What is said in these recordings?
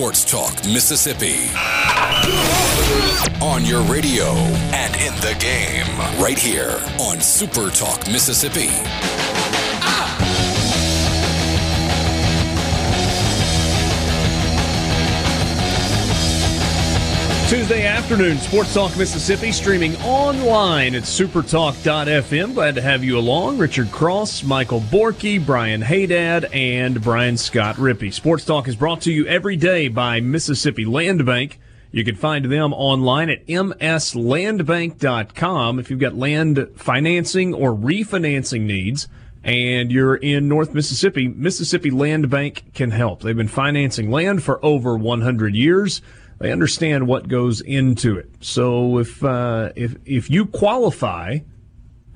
Sports Talk Mississippi. On your radio and in the game, right here on Super Talk Mississippi. Tuesday afternoon, Sports Talk Mississippi, streaming online at supertalk.fm. Glad to have you along. Richard Cross, Michael Borky, Brian Haydad, and Brian Scott Rippee. Sports Talk is brought to you every day by Mississippi Land Bank. You can find them online at mslandbank.com if you've got land financing or refinancing needs and you're in North Mississippi, Mississippi Land Bank can help. They've been financing land for over 100 years. They understand what goes into it. So if uh, if if you qualify,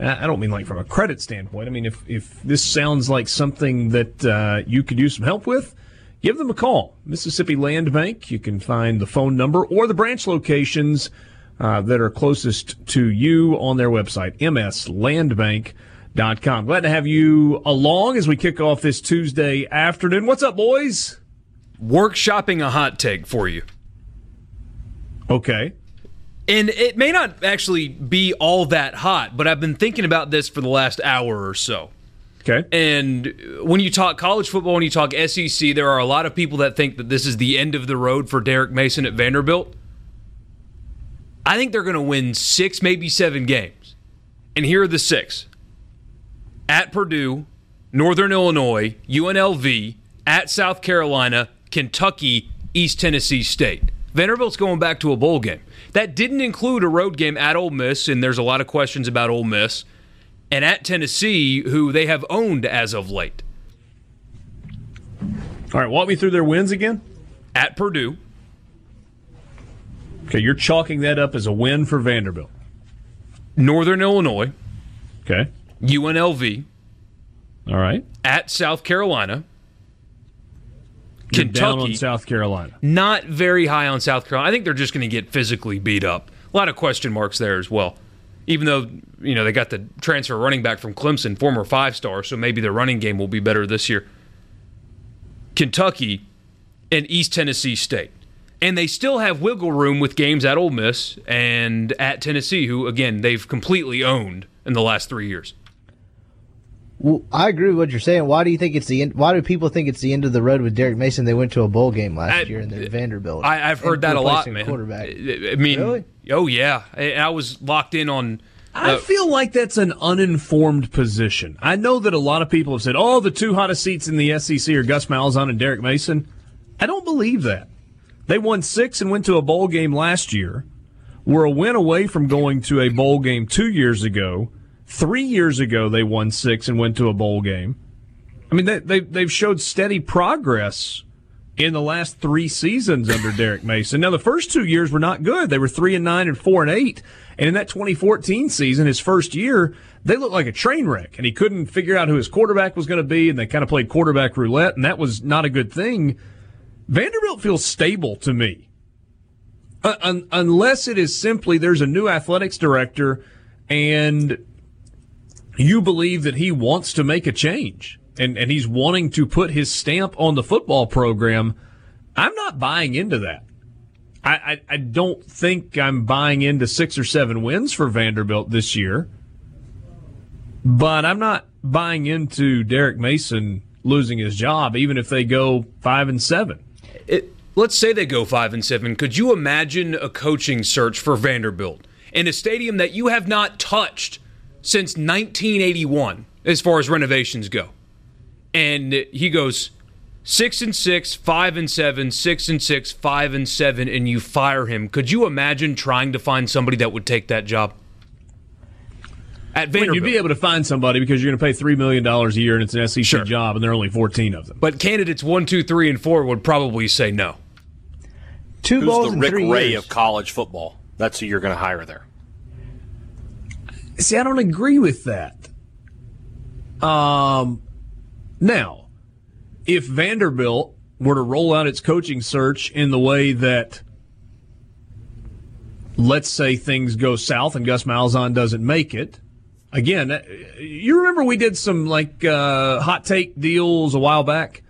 I don't mean like from a credit standpoint. I mean if if this sounds like something that uh, you could use some help with, give them a call. Mississippi Land Bank. You can find the phone number or the branch locations uh, that are closest to you on their website, mslandbank.com. Glad to have you along as we kick off this Tuesday afternoon. What's up, boys? Workshopping a hot take for you. Okay. And it may not actually be all that hot, but I've been thinking about this for the last hour or so. Okay. And when you talk college football, when you talk SEC, there are a lot of people that think that this is the end of the road for Derek Mason at Vanderbilt. I think they're going to win six, maybe seven games. And here are the six at Purdue, Northern Illinois, UNLV, at South Carolina, Kentucky, East Tennessee State. Vanderbilt's going back to a bowl game. That didn't include a road game at Ole Miss, and there's a lot of questions about Ole Miss, and at Tennessee, who they have owned as of late. All right, walk me through their wins again. At Purdue. Okay, you're chalking that up as a win for Vanderbilt. Northern Illinois. Okay. UNLV. All right. At South Carolina. Kentucky. South Carolina. Not very high on South Carolina. I think they're just going to get physically beat up. A lot of question marks there as well. Even though, you know, they got the transfer running back from Clemson, former five star, so maybe their running game will be better this year. Kentucky and East Tennessee State. And they still have wiggle room with games at Ole Miss and at Tennessee, who, again, they've completely owned in the last three years. Well, I agree with what you're saying. Why do you think it's the end? Why do people think it's the end of the road with Derek Mason? They went to a bowl game last I, year in the Vanderbilt. I, have heard that a lot, man. Quarterback. I mean, really? oh yeah. I, I was locked in on. Uh, I feel like that's an uninformed position. I know that a lot of people have said, "Oh, the two hottest seats in the SEC are Gus Malzahn and Derek Mason." I don't believe that. They won six and went to a bowl game last year. Were a win away from going to a bowl game two years ago Three years ago, they won six and went to a bowl game. I mean, they, they, they've showed steady progress in the last three seasons under Derek Mason. Now, the first two years were not good. They were three and nine and four and eight. And in that 2014 season, his first year, they looked like a train wreck, and he couldn't figure out who his quarterback was going to be, and they kind of played quarterback roulette, and that was not a good thing. Vanderbilt feels stable to me, uh, un- unless it is simply there's a new athletics director, and you believe that he wants to make a change and, and he's wanting to put his stamp on the football program. I'm not buying into that. I, I, I don't think I'm buying into six or seven wins for Vanderbilt this year, but I'm not buying into Derek Mason losing his job, even if they go five and seven. It, let's say they go five and seven. Could you imagine a coaching search for Vanderbilt in a stadium that you have not touched since 1981 as far as renovations go. And he goes six and six, five and seven, six and six, five and seven, and you fire him. Could you imagine trying to find somebody that would take that job? At Vanderbilt. you'd be able to find somebody because you're going to pay three million dollars a year, and it's an SEC sure. job, and there are only 14 of them. But candidates one, two, three, and four would probably say no. Two Who's bowls the Rick three Ray years. of college football? That's who you're going to hire there. See, I don't agree with that. Um, now, if Vanderbilt were to roll out its coaching search in the way that, let's say, things go south and Gus Malzahn doesn't make it, again, uh, you remember we did some like uh, hot take deals a while back,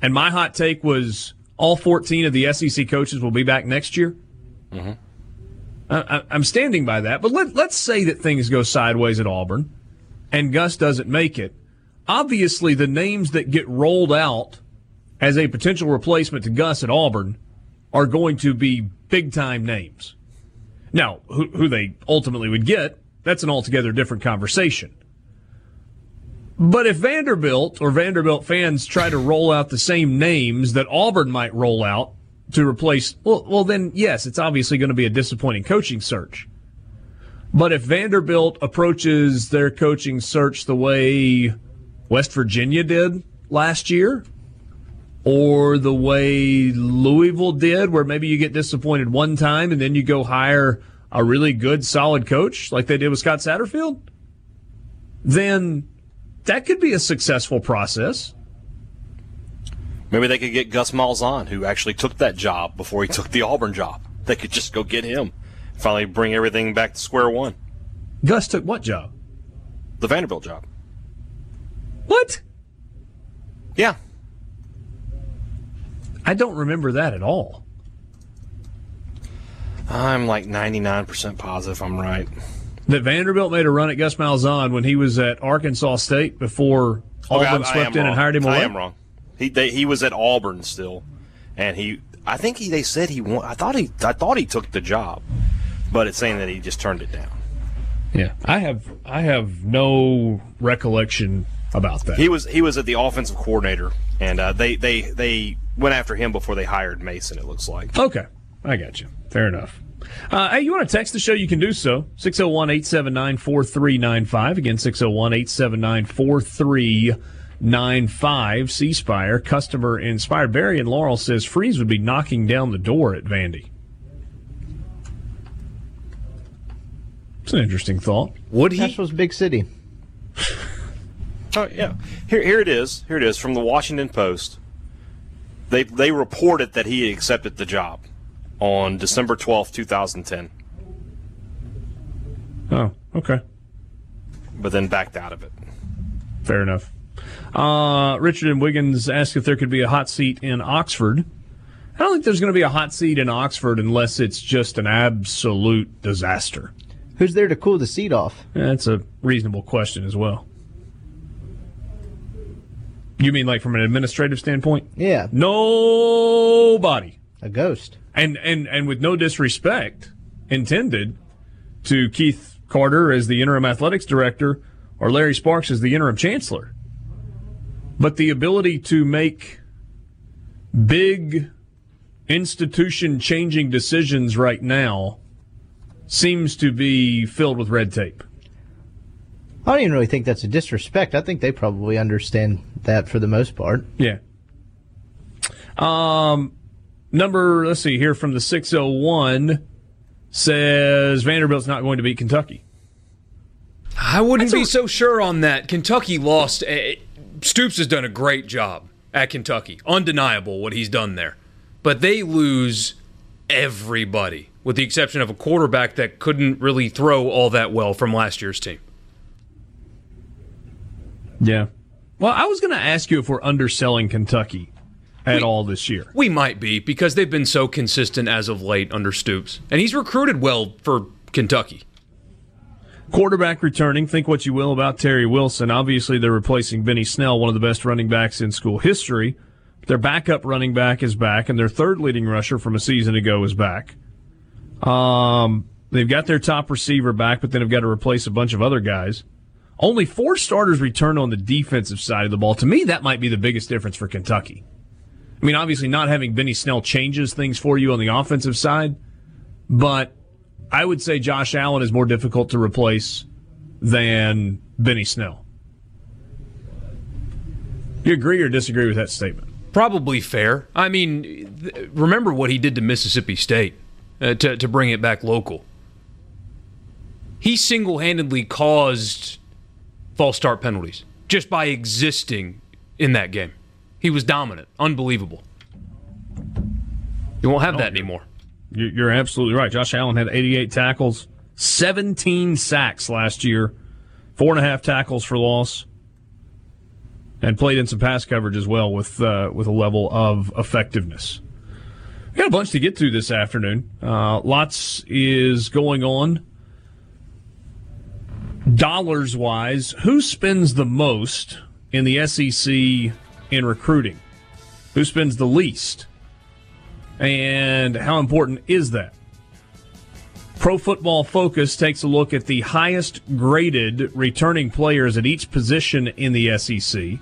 and my hot take was all 14 of the SEC coaches will be back next year. I, I'm standing by that. But let, let's say that things go sideways at Auburn and Gus doesn't make it. Obviously, the names that get rolled out as a potential replacement to Gus at Auburn are going to be big time names. Now, who, who they ultimately would get, that's an altogether different conversation. But if Vanderbilt or Vanderbilt fans try to roll out the same names that Auburn might roll out to replace, well, well, then yes, it's obviously going to be a disappointing coaching search. But if Vanderbilt approaches their coaching search the way West Virginia did last year, or the way Louisville did, where maybe you get disappointed one time and then you go hire a really good, solid coach like they did with Scott Satterfield, then that could be a successful process. Maybe they could get Gus Malzahn, who actually took that job before he took the Auburn job. They could just go get him. Finally bring everything back to square one. Gus took what job? The Vanderbilt job. What? Yeah. I don't remember that at all. I'm like 99% positive I'm right. That Vanderbilt made a run at Gus Malzahn when he was at Arkansas State before Okay, Auburn I- I swept in and hired him away. I am wrong. He they, he was at Auburn still, and he I think he they said he won, I thought he I thought he took the job, but it's saying that he just turned it down. Yeah, I have I have no recollection about that. He was he was at the offensive coordinator, and uh, they they they went after him before they hired Mason. It looks like. Okay, I got you. Fair enough. Uh, hey, you want to text the show? You can do so. 601 879 4395. Again, 601 879 4395. C Spire, customer inspired. Barry and Laurel says Freeze would be knocking down the door at Vandy. It's an interesting thought. Would he? Nashville's a big city. Oh yeah. Here here it is. Here it is from the Washington Post. They they reported that he accepted the job on December twelfth, two thousand ten. Oh, okay. but then backed out of it. Fair enough. Uh, Richard and Wiggins asked if there could be a hot seat in Oxford. I don't think there's going to be a hot seat in Oxford unless it's just an absolute disaster. Who's there to cool the seat off? That's a reasonable question as well. You mean like from an administrative standpoint? Yeah, Nobody. a ghost. And and and with no disrespect intended to Keith Carter as the interim athletics director or Larry Sparks as the interim chancellor. But the ability to make big institution changing decisions right now seems to be filled with red tape. I don't even really think that's a disrespect. I think they probably understand that for the most part. Yeah. Um, number, let's see here from the 601 says Vanderbilt's not going to beat Kentucky. I wouldn't be so sure on that. Kentucky lost. eh, Stoops has done a great job at Kentucky. Undeniable what he's done there. But they lose everybody, with the exception of a quarterback that couldn't really throw all that well from last year's team. Yeah. Well, I was going to ask you if we're underselling Kentucky at We- all this year. We might be because they've been so consistent as of late under Stoops. And he's recruited well for Kentucky. Quarterback returning, think what you will about Terry Wilson. Obviously, they're replacing Benny Snell, one of the best running backs in school history. Their backup running back is back, and their third leading rusher from a season ago is back. Um, they've got their top receiver back, but then they've got to replace a bunch of other guys. Only four starters return on the defensive side of the ball. To me, that might be the biggest difference for Kentucky. I mean, obviously, not having Benny Snell changes things for you on the offensive side, but I would say Josh Allen is more difficult to replace than Benny Snell. You agree or disagree with that statement? Probably fair. I mean, th- remember what he did to Mississippi State uh, to to bring it back local. He single handedly caused false start penalties just by existing in that game. He was dominant, unbelievable. You won't have that anymore. You- You're absolutely right. Josh Allen had 88 tackles, 17 sacks last year, four and a half tackles for loss, and played in some pass coverage as well with uh, with a level of effectiveness. We got a bunch to get through this afternoon. Uh, lots is going on. Dollars wise, who spends the most in the SEC in recruiting? Who spends the least? And how important is that? Pro Football Focus takes a look at the highest graded returning players at each position in the SEC.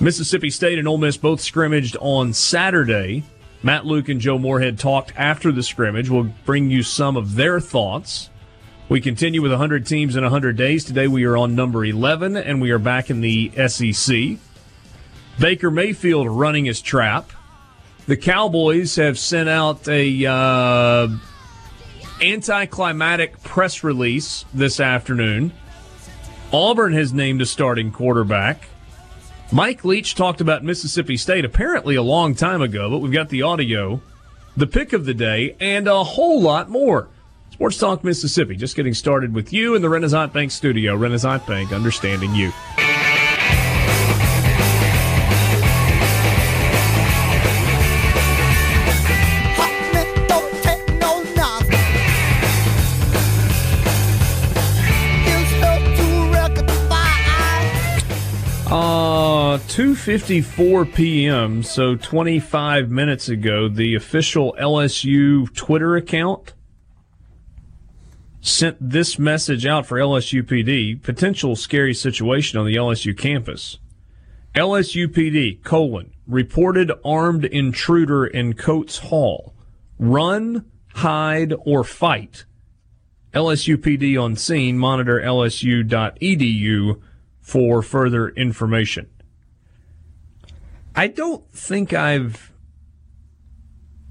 Mississippi State and Ole Miss both scrimmaged on Saturday. Matt Luke and Joe Moorhead talked after the scrimmage. We'll bring you some of their thoughts. We continue with 100 teams in 100 days. Today we are on number 11, and we are back in the SEC. Baker Mayfield running his trap. The Cowboys have sent out a uh, anticlimactic press release this afternoon. Auburn has named a starting quarterback. Mike Leach talked about Mississippi State apparently a long time ago, but we've got the audio, the pick of the day, and a whole lot more. Sports Talk Mississippi, just getting started with you in the Renaissance Bank studio. Renaissance Bank, understanding you. 2:54 p.m. So 25 minutes ago, the official LSU Twitter account sent this message out for LSU PD: potential scary situation on the LSU campus. LSU PD colon reported armed intruder in Coates Hall. Run, hide, or fight. LSU PD on scene. Monitor LSU.edu for further information. I don't think I've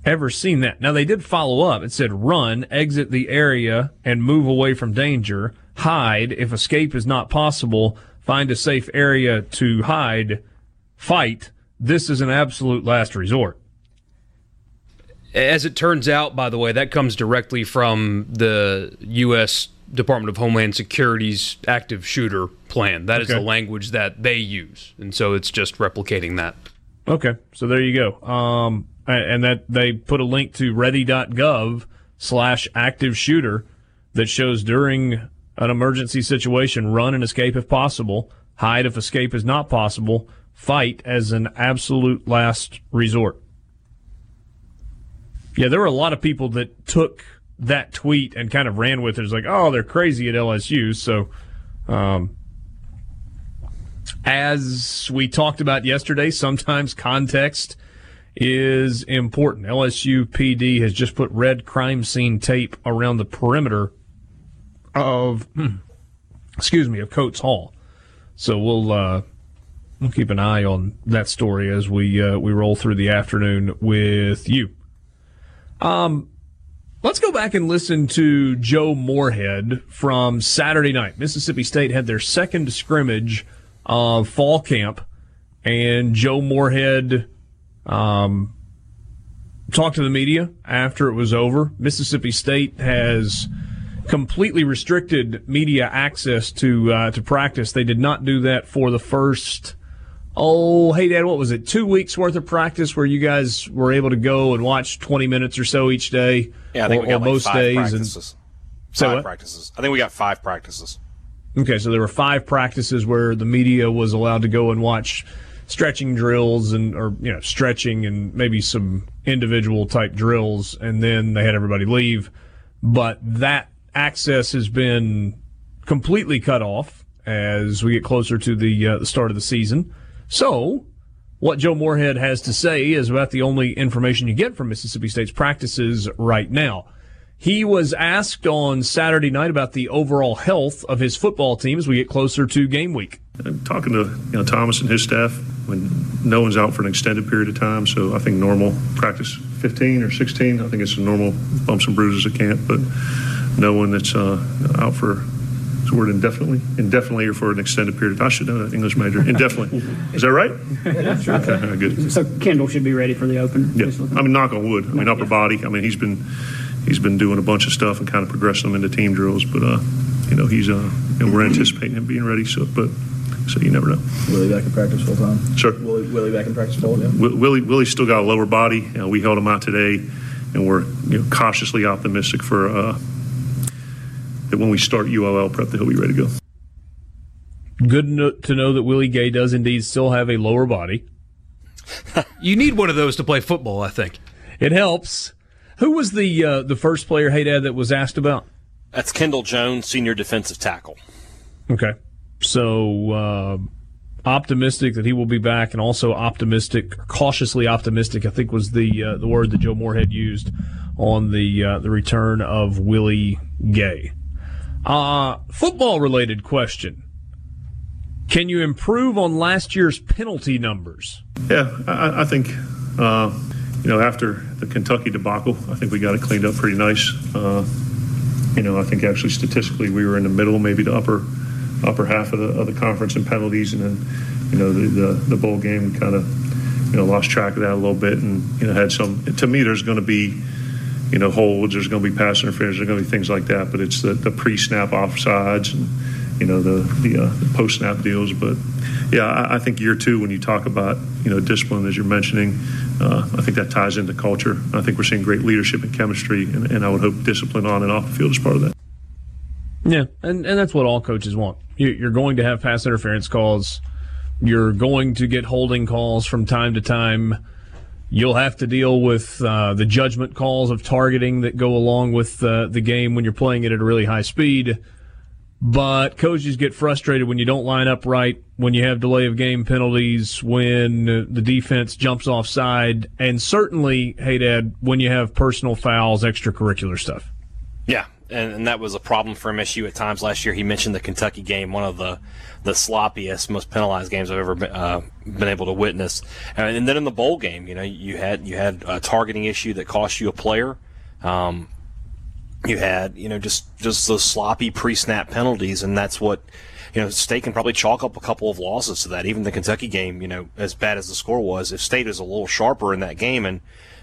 ever seen that. Now, they did follow up. It said run, exit the area, and move away from danger. Hide. If escape is not possible, find a safe area to hide. Fight. This is an absolute last resort. As it turns out, by the way, that comes directly from the U.S. Department of Homeland Security's active shooter plan. That is Okay. the language that they use, and so it's just replicating that. Okay, so there you go. Um, and that they put a link to ready.gov slash active shooter that shows during an emergency situation, run and escape if possible, hide if escape is not possible, fight as an absolute last resort. Yeah, there were a lot of people that took that tweet and kind of ran with it. It's like, oh, they're crazy at LSU. So, um, as we talked about yesterday, sometimes context is important. LSU PD has just put red crime scene tape around the perimeter of, hmm, excuse me, of Coates Hall. So we'll uh, we'll keep an eye on that story as we uh, we roll through the afternoon with you. Um, let's go back and listen to Joe Moorhead from Saturday night. Mississippi State had their second scrimmage of fall camp, and Joe Moorhead um, talked to the media after it was over. Mississippi State has completely restricted media access to uh, to practice. They did not do that for the first. Oh, hey, Dad, what was it? Two weeks worth of practice where you guys were able to go and watch 20 minutes or so each day? Yeah, I think or, we got like most five days. practices. Say five what? practices. I think we got five practices. Okay, so there were five practices where the media was allowed to go and watch stretching drills and, or, you know, stretching and maybe some individual type drills, and then they had everybody leave. But that access has been completely cut off as we get closer to the, uh, the start of the season. So, what Joe Moorhead has to say is about the only information you get from Mississippi State's practices right now. He was asked on Saturday night about the overall health of his football team as we get closer to game week. I'm talking to you know Thomas and his staff when no one's out for an extended period of time, so I think normal practice 15 or 16. I think it's a normal bumps and bruises at camp, but no one that's uh, out for the word indefinitely, indefinitely or for an extended period. of time. I should know that English major. Indefinitely, is that right? Yeah, sure. Okay, good. So Kendall should be ready for the open. Yeah, I mean, knock on wood. I mean, upper Yeah. body. I mean, he's been he's been doing a bunch of stuff and kind of progressing them into team drills. But uh, you know, he's uh, and we're anticipating him being ready. So, but so you never know. Willie back in practice full time. Sure. Willie, Willie back in practice full time. Wi- Willie Willie's still got a lower body. You know, we held him out today, and we're you know, cautiously optimistic for uh, that when we start ULL prep that he'll be ready to go. Good to know that Willie Gay does indeed still have a lower body. You need one of those to play football, I think. It helps. Who was the uh, the first player, Hey Dad, that was asked about? That's Kendall Jones, senior defensive tackle. Okay. So uh, optimistic that he will be back, and also optimistic, cautiously optimistic. I think was the uh, the word that Joe Moorhead used on the uh, the return of Willie Gay. Uh, football related question: Can you improve on last year's penalty numbers? Yeah, I, I think uh, you know after the Kentucky debacle, I think we got it cleaned up pretty nice. Uh, you know, I think actually statistically we were in the middle, maybe the upper upper half of the of the conference in penalties, and then you know the the, the bowl game kind of you know lost track of that a little bit, and you know had some. To me, there's going to be you know holds, there's going to be pass interference, there's going to be things like that, but it's the, the pre-snap offsides and you know the the, uh, the post-snap deals, but yeah, I, I think year two when you talk about you know discipline as you're mentioning, uh, I think that ties into culture. I think we're seeing great leadership and chemistry, and, and I would hope discipline on and off the field is part of that. Yeah, and, and that's what all coaches want. You, you're going to have pass interference calls. You're going to get holding calls from time to time. You'll have to deal with uh, the judgment calls of targeting that go along with uh, the game when you're playing it at a really high speed. But coaches get frustrated when you don't line up right, when you have delay of game penalties, when the defense jumps offside, and certainly, hey, Dad, when you have personal fouls, extracurricular stuff. Yeah, and, and that was a problem for MSU at times last year. He mentioned the Kentucky game, one of the the sloppiest, most penalized games I've ever been, uh, been able to witness. And, and then in the bowl game, you know, you had you had a targeting issue that cost you a player. Um, you had you know just just those sloppy pre-snap penalties, and that's what you know State can probably chalk up a couple of losses to that. Even the Kentucky game, you know, as bad as the score was, if State is a little sharper in that game and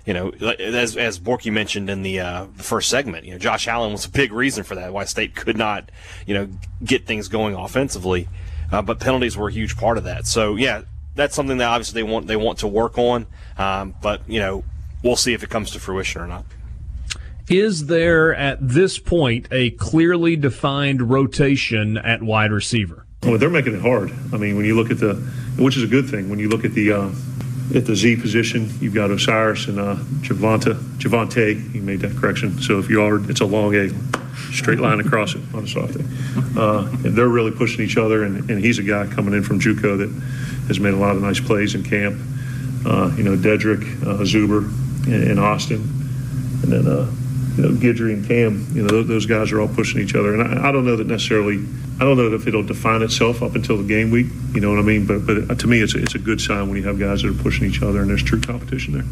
you know, as as Borky mentioned in the uh, the first segment, you know, Josh Allen was a big reason for that. Why State could not, you know, get things going offensively, uh, but penalties were a huge part of that. So yeah, that's something that obviously they want they want to work on. Um, but you know, we'll see if it comes to fruition or not. Is there at this point a clearly defined rotation at wide receiver? Well, they're making it hard. I mean, when you look at the, which is a good thing. When you look at the uh, at the Z position, you've got Osirus and uh, Javante. Javante, he made that correction. So if you are, it's a long A, straight line across it on a soft. Uh, and they're really pushing each other, and, and he's a guy coming in from JUCO that has made a lot of nice plays in camp. Uh, you know, Dedrick, uh, Zuber, and, and Austin, and then uh, you know Guidry and Cam. You know, those, guys are all pushing each other, and I, I don't know that necessarily. I don't know if it'll define itself up until the game week. You know what I mean? But but to me, it's a, it's a good sign when you have guys that are pushing each other and there's true competition there.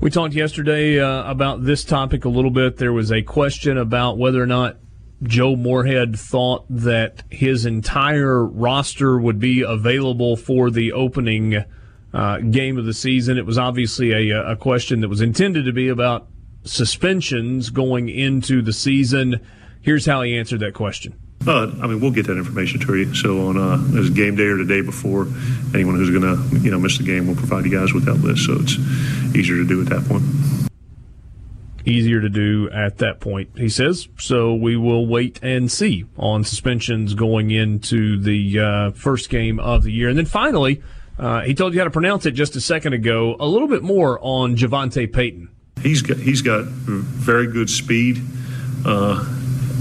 We talked yesterday uh, about this topic a little bit. There was a question about whether or not Joe Moorhead thought that his entire roster would be available for the opening uh, game of the season. It was obviously a, a question that was intended to be about suspensions going into the season. Here's how he answered that question. Uh, I mean, we'll get that information to you. So on uh, as game day or the day before, anyone who's going to you know miss the game, we'll provide you guys with that list. So it's easier to do at that point. Easier to do at that point, he says. So we will wait and see on suspensions going into the uh, first game of the year, and then finally, uh, he told you how to pronounce it just a second ago. A little bit more on Javante Payton. He's got he's got very good speed. Uh,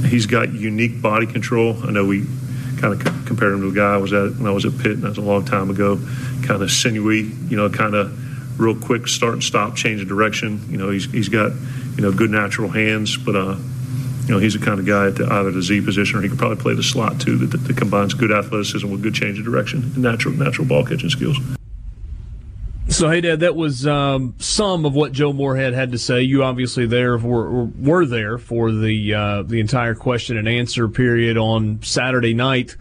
he's got unique body control. I know we kind of c- compared him to a guy I was at when I was at Pitt, and that was a long time ago. Kind of sinewy, you know, kind of real quick start and stop, change of direction. You know, he's he's got you know good natural hands, but uh, you know he's the kind of guy at the, either the Z position or he could probably play the slot too. That, that, that combines good athleticism with good change of direction and natural natural ball catching skills. So, hey, Dad, that was um, some of what Joe Moorhead had to say. You obviously there were, were there for the uh, the entire question and answer period on Saturday night.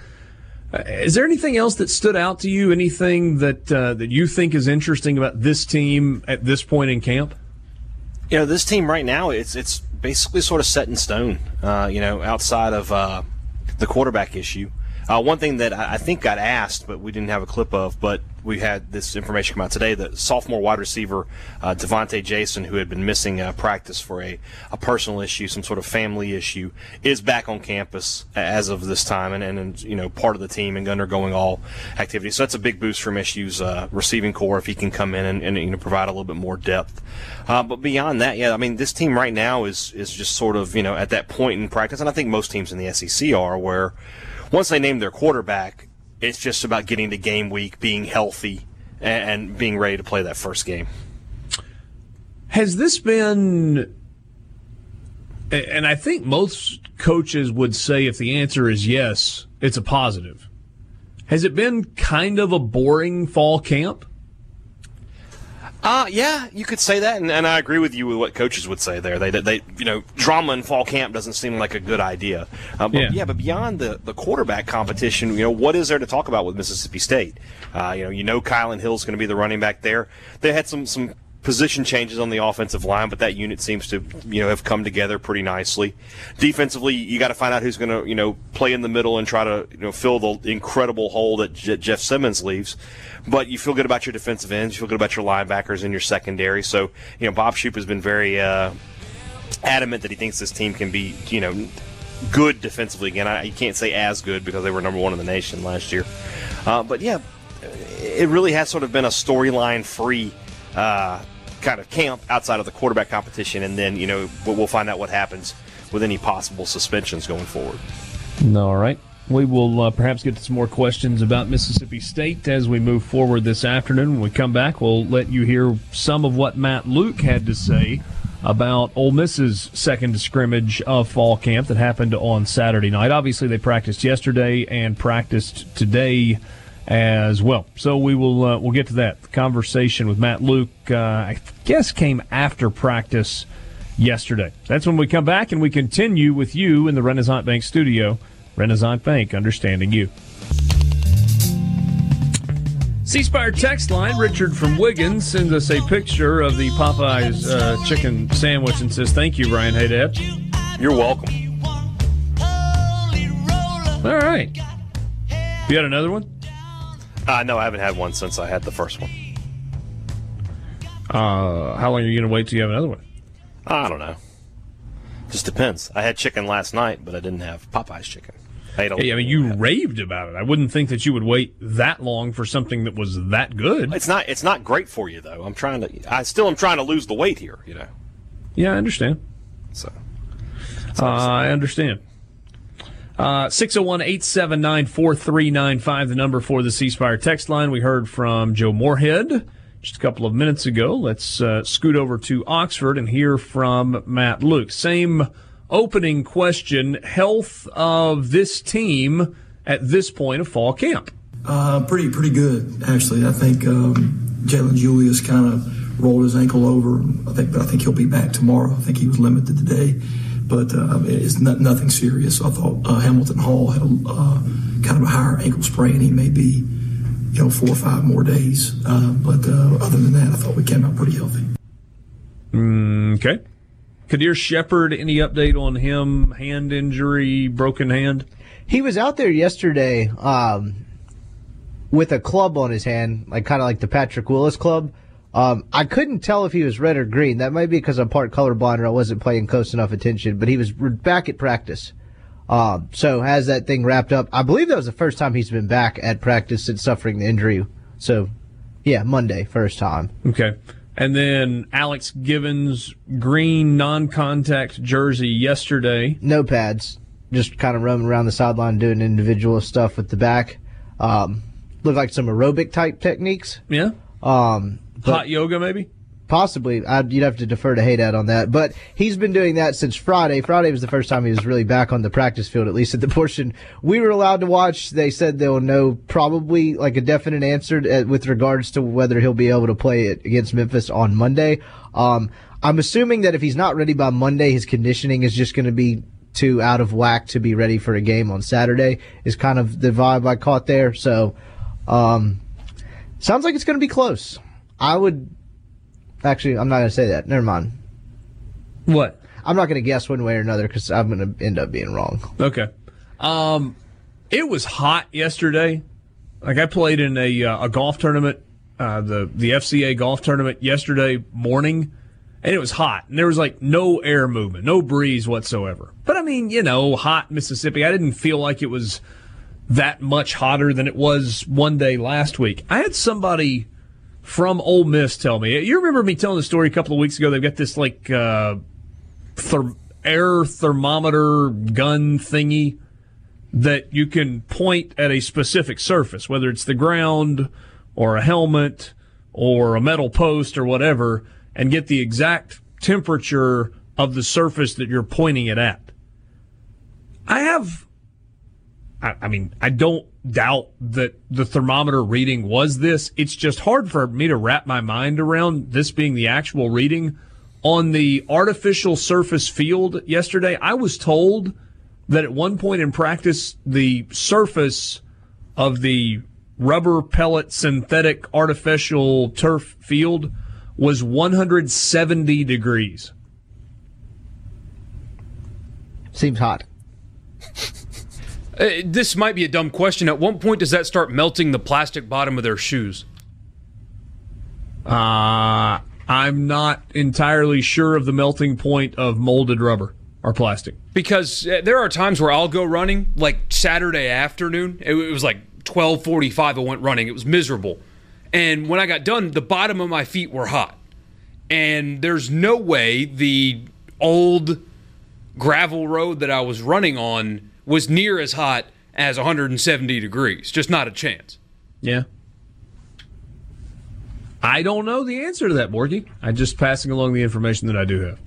Uh, is there anything else that stood out to you? Anything that uh, that you think is interesting about this team at this point in camp? You know, this team right now, it's it's basically sort of set in stone. Uh, you know, outside of uh, the quarterback issue. Uh, one thing that I think got asked, but we didn't have a clip of, but we had this information come out today that sophomore wide receiver uh, Devonta Jason, who had been missing uh, practice for a, a personal issue, some sort of family issue, is back on campus as of this time and, and you know part of the team and undergoing all activities. So that's a big boost from MSU's uh, receiving corps if he can come in and, and you know provide a little bit more depth. Uh, but beyond that, yeah, I mean this team right now is is just sort of you know at that point in practice, and I think most teams in the SEC are where once they name their quarterback, it's just about getting to game week, being healthy, and, and being ready to play that first game. Has this been and I think most coaches would say if the answer is yes, it's a positive. Has it been kind of a boring fall camp? Uh, yeah, you could say that, and, and, I agree with you with what coaches would say there. They, they, you know, drama in fall camp doesn't seem like a good idea. Uh, but yeah. yeah. but beyond the, the quarterback competition, you know, what is there to talk about with Mississippi State? Uh, you know, you know, Kylin Hill's going to be the running back there. They had some some position changes on the offensive line, but that unit seems to you know have come together pretty nicely. Defensively, you got to find out who's going to you know play in the middle and try to you know fill the incredible hole that J- Jeff Simmons leaves. But you feel good about your defensive ends, you feel good about your linebackers and your secondary. So you know Bob Shoop has been very uh, adamant that he thinks this team can be you know good defensively again. I, you can't say as good because they were number one in the nation last year. Uh, but yeah, it really has sort of been a storyline free uh, kind of camp outside of the quarterback competition, and then you know we'll find out what happens with any possible suspensions going forward. All right. We will uh, perhaps get to some more questions about Mississippi State as we move forward this afternoon. When we come back, we'll let you hear some of what Matt Luke had to say about Ole Miss's second scrimmage of fall camp that happened on Saturday night. Obviously, they practiced yesterday and practiced today as well. So we will uh, we'll get to that. The conversation with Matt Luke, uh, I guess, came after practice yesterday. That's when we come back and we continue with you in the Renaissance Bank studio. Renaissance Bank, understanding you. C Spire text line, Richard from Wiggins sends us a picture of the Popeyes uh, chicken sandwich and says, Thank you, Ryan Haydad. You're welcome. All right. You got another one? Uh, no, I haven't had one since I had the first one. Uh, how long are you going to wait till you have another one? I don't know. Just depends. I had chicken last night, but I didn't have Popeye's chicken. I, hey, I mean, you raved about it. I wouldn't think that you would wait that long for something that was that good. It's not. It's not great for you, though. I'm trying to. I still am trying to lose the weight here. You know. Yeah, I understand. So. Uh, I understand. Uh, 601 879 4395, the number for the C Spire text line. We heard from Joe Moorhead just a couple of minutes ago. Let's uh, scoot over to Oxford and hear from Matt Luke. Same opening question health of this team at this point of fall camp. Uh, pretty, pretty good, actually. I think um, Jalen Julius kind of rolled his ankle over. I think, but I think he'll be back tomorrow. I think he was limited today but uh, it's not, nothing serious. I thought uh, Hamilton Hall had a, uh, kind of a higher ankle sprain. He may be, you know, four or five more days. Uh, but uh, other than that, I thought we came out pretty healthy. Mm, okay. Kadir Shepard, any update on him? Hand injury, broken hand? He was out there yesterday um, with a club on his hand, like kind of like the Patrick Willis club. Um, I couldn't tell if he was red or green. That might be because I'm part colorblind or I wasn't paying close enough attention. But he was back at practice. Um, so has that thing wrapped up? I believe that was the first time he's been back at practice since suffering the injury. So, yeah, Monday, first time. Okay. And then Alex Givens, green non-contact jersey yesterday. No pads, just kind of roaming around the sideline doing individual stuff with the back. Um, looked like some aerobic type techniques. Yeah. Um, Hot yoga, maybe. Possibly, I'd, you'd have to defer to Haydad on that. But he's been doing that since Friday. Friday was the first time he was really back on the practice field, at least at the portion we were allowed to watch. They said they'll know probably like a definite answer to, with regards to whether he'll be able to play it against Memphis on Monday. Um, I'm assuming that if he's not ready by Monday, his conditioning is just going to be too out of whack to be ready for a game on Saturday. Is kind of the vibe I caught there. So, um, sounds like it's going to be close. I would Actually, I'm not going to say that. Never mind. What? I'm not going to guess one way or another because I'm going to end up being wrong. Okay. Um, it was hot yesterday. Like I played in a uh, a golf tournament, uh, the the FCA golf tournament yesterday morning, and it was hot, and there was like no air movement, no breeze whatsoever. But I mean, you know, hot Mississippi. I didn't feel like it was that much hotter than it was one day last week. I had somebody from Ole Miss tell me. You remember me telling the story a couple of weeks ago? They've got this like uh, air thermometer gun thingy that you can point at a specific surface, whether it's the ground or a helmet or a metal post or whatever, and get the exact temperature of the surface that you're pointing it at. I have I mean, I don't doubt that the thermometer reading was this. It's just hard for me to wrap my mind around this being the actual reading. On the artificial surface field yesterday, I was told that at one point in practice, the surface of the rubber pellet synthetic artificial turf field was 170 degrees. Seems hot. Uh, this might be a dumb question. At what point does that start melting the plastic bottom of their shoes? Uh, I'm not entirely sure of the melting point of molded rubber or plastic. Because uh, there are times where I'll go running, like Saturday afternoon. It, it was like 12:45. I went running. It was miserable, and when I got done, the bottom of my feet were hot, and there's no way the old gravel road that I was running on was near as hot as 170 degrees. Just not a chance. Yeah. I don't know the answer to that, Borky. I'm just passing along the information that I do have.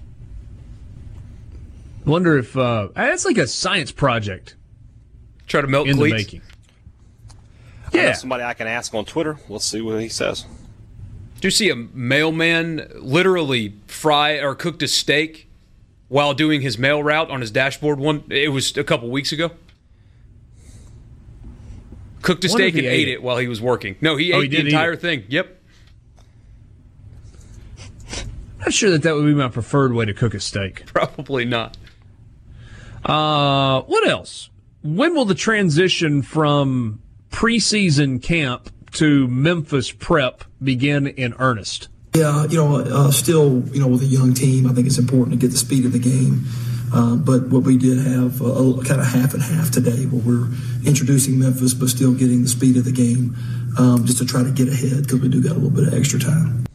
Wonder if uh, that's like a science project. Try to melt in cleats. the making. I know Yeah. somebody I can ask on Twitter. Let's see what he says. Do you see a mailman literally fry or cooked a steak while doing his mail route on his dashboard? One, it was a couple weeks ago. Cooked a Wonder steak and ate ate it. it while he was working. No, he Oh, ate he the entire thing. Yep. Not sure that that would be my preferred way to cook a steak. Probably not. Uh, what else? When will the transition from preseason camp to Memphis prep begin in earnest? Yeah, you know, uh, still, you know, with a young team, I think it's important to get the speed of the game. Uh, but what we did have uh, a, kind of half and half today, where we're introducing Memphis, but still getting the speed of the game, um, just to try to get ahead because we do got a little bit of extra time.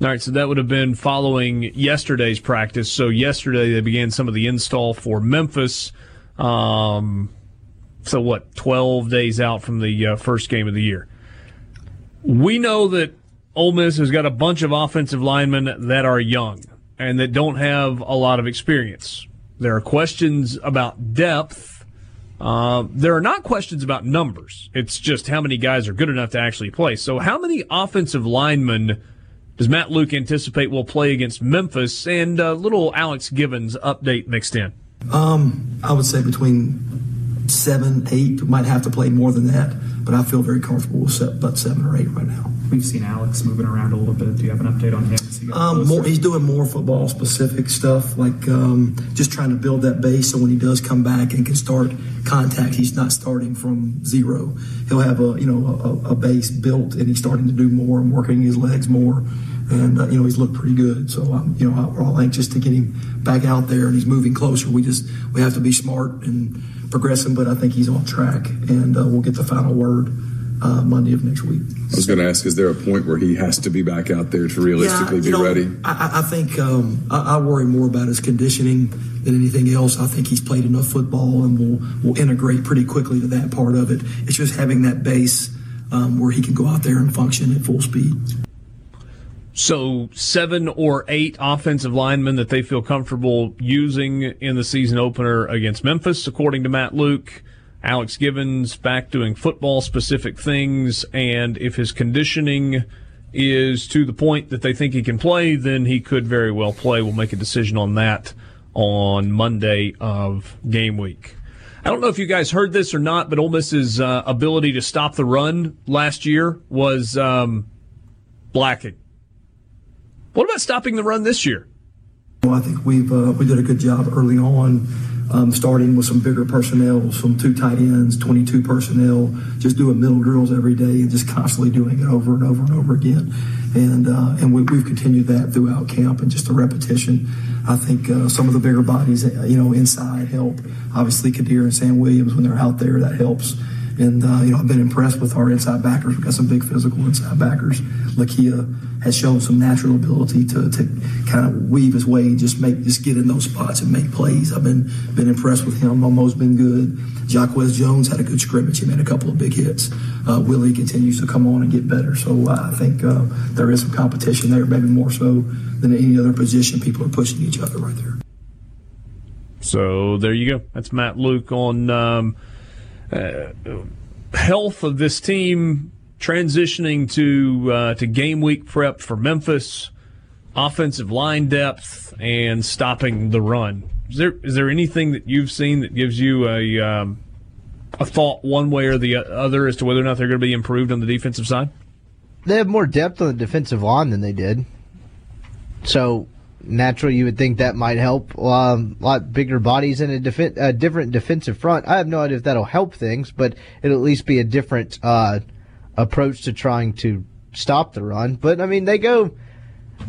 All right, so that would have been following yesterday's practice. So yesterday they began some of the install for Memphis. Um, so what? Twelve days out from the uh, first game of the year. We know that Ole Miss has got a bunch of offensive linemen that are young and that don't have a lot of experience. There are questions about depth. Uh, there are not questions about numbers. It's just how many guys are good enough to actually play. So, how many offensive linemen does Matt Luke anticipate will play against Memphis? And a little Alex Givens update mixed in. Um, I would say between seven, eight, We might have to play more than that, but I feel very comfortable with se- about seven or eight right now. We've seen Alex moving around a little bit. Do you have an update on him? He Um, more, he's doing more football specific stuff, like um, just trying to build that base so when he does come back and can start contact, he's not starting from zero. He'll have a you know a, a base built, and he's starting to do more and working his legs more. And uh, you know he's looked pretty good, so um, you know we're all anxious to get him back out there, and he's moving closer. We just we have to be smart and progressing, but I think he's on track, and uh, we'll get the final word uh, Monday of next week. I was going to ask, is there a point where he has to be back out there to realistically Yeah, be know, ready? I, I- I think um, I, I worry more about his conditioning than anything else. I think he's played enough football and will will integrate pretty quickly to that part of it. It's just having that base um, where he can go out there and function at full speed. So seven or eight offensive linemen that they feel comfortable using in the season opener against Memphis, according to Matt Luke. Alex Givens back doing football specific things, and if his conditioning is to the point that they think he can play, then he could very well play. We'll make a decision on that on Monday of game week. I don't know if you guys heard this or not, but Ole Miss's uh, ability to stop the run last year was um, lacking. What about stopping the run this year? Well, I think we've uh, we did a good job early on, um, starting with some bigger personnel, some two tight ends, 22 personnel, just doing middle drills every day and just constantly doing it over and over and over again. And uh, and we, have continued that throughout camp and just a repetition. I think uh, some of the bigger bodies, you know, inside help. Obviously, Kadir and Sam Williams when they're out there, that helps. And, uh, you know, I've been impressed with our inside backers. We've got some big physical inside backers. Lakia has shown some natural ability to, to kind of weave his way, just make, just get in those spots and make plays. I've been, been impressed with him. Momo's been good. Jacquez Jones had a good scrimmage. He made a couple of big hits. Uh, Willie continues to come on and get better. So uh, I think uh, there is some competition there, maybe more so than any other position. People are pushing each other right there. So there you go. That's Matt Luke on um, health of this team transitioning to uh, to game week prep for Memphis, offensive line depth, and stopping the run. Is there is there anything that you've seen that gives you a um, a thought one way or the other as to whether or not they're going to be improved on the defensive side? They have more depth on the defensive line than they did. So naturally you would think that might help. Um, a lot bigger bodies and a, a, different defensive front. I have no idea if that'll help things, but it'll at least be a different uh, approach to trying to stop the run. But I mean, they go.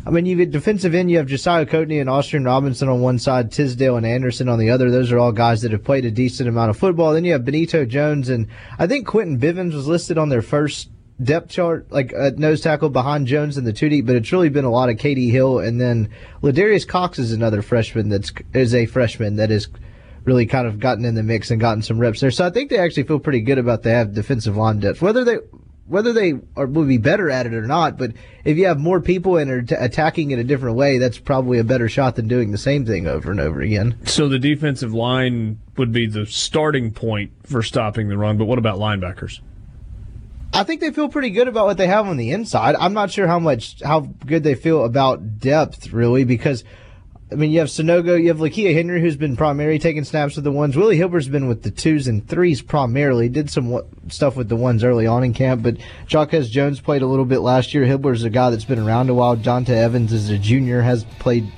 I mean, you get defensive end. You have Josiah Coatney and Austin Robinson on one side, Tisdale and Anderson on the other. Those are all guys that have played a decent amount of football. Then you have Benito Jones and I think Quentin Bivens was listed on their first depth chart, like a nose tackle behind Jones in the two deep, but it's really been a lot of KD Hill, and then Ladarius Cox is another freshman that's is a freshman that is really kind of gotten in the mix and gotten some reps there. So I think they actually feel pretty good about they have defensive line depth. Whether they whether they are, will be better at it or not, but if you have more people and are t- attacking it a different way, that's probably a better shot than doing the same thing over and over again. So the defensive line would be the starting point for stopping the run, but what about linebackers? I think they feel pretty good about what they have on the inside. I'm not sure how much how good they feel about depth really because I mean you have Sanogo, you have Lakia Henry who's been primarily taking snaps with the ones. Willie Hibbler's been with the twos and threes primarily. Did some stuff with the ones early on in camp, but Jacquez Jones played a little bit last year. Hilbert's a guy that's been around a while. Jonta Evans is a junior, has played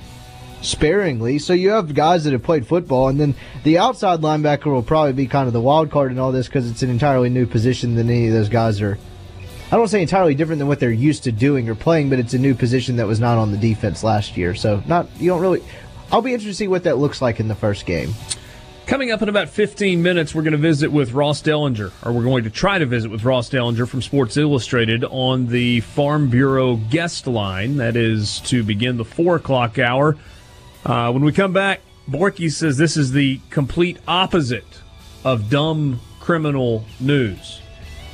sparingly. So you have guys that have played football, and then the outside linebacker will probably be kind of the wild card in all this because it's an entirely new position than any of those guys are. I don't say entirely different than what they're used to doing or playing, but it's a new position that was not on the defense last year. So not you don't really. I'll be interested to see what that looks like in the first game. Coming up in about 15 minutes, we're going to visit with Ross Dellenger, or we're going to try to visit with Ross Dellenger from Sports Illustrated on the Farm Bureau guest line. That is to begin the 4 o'clock hour. Uh, when we come back, Borky says this is the complete opposite of dumb criminal news.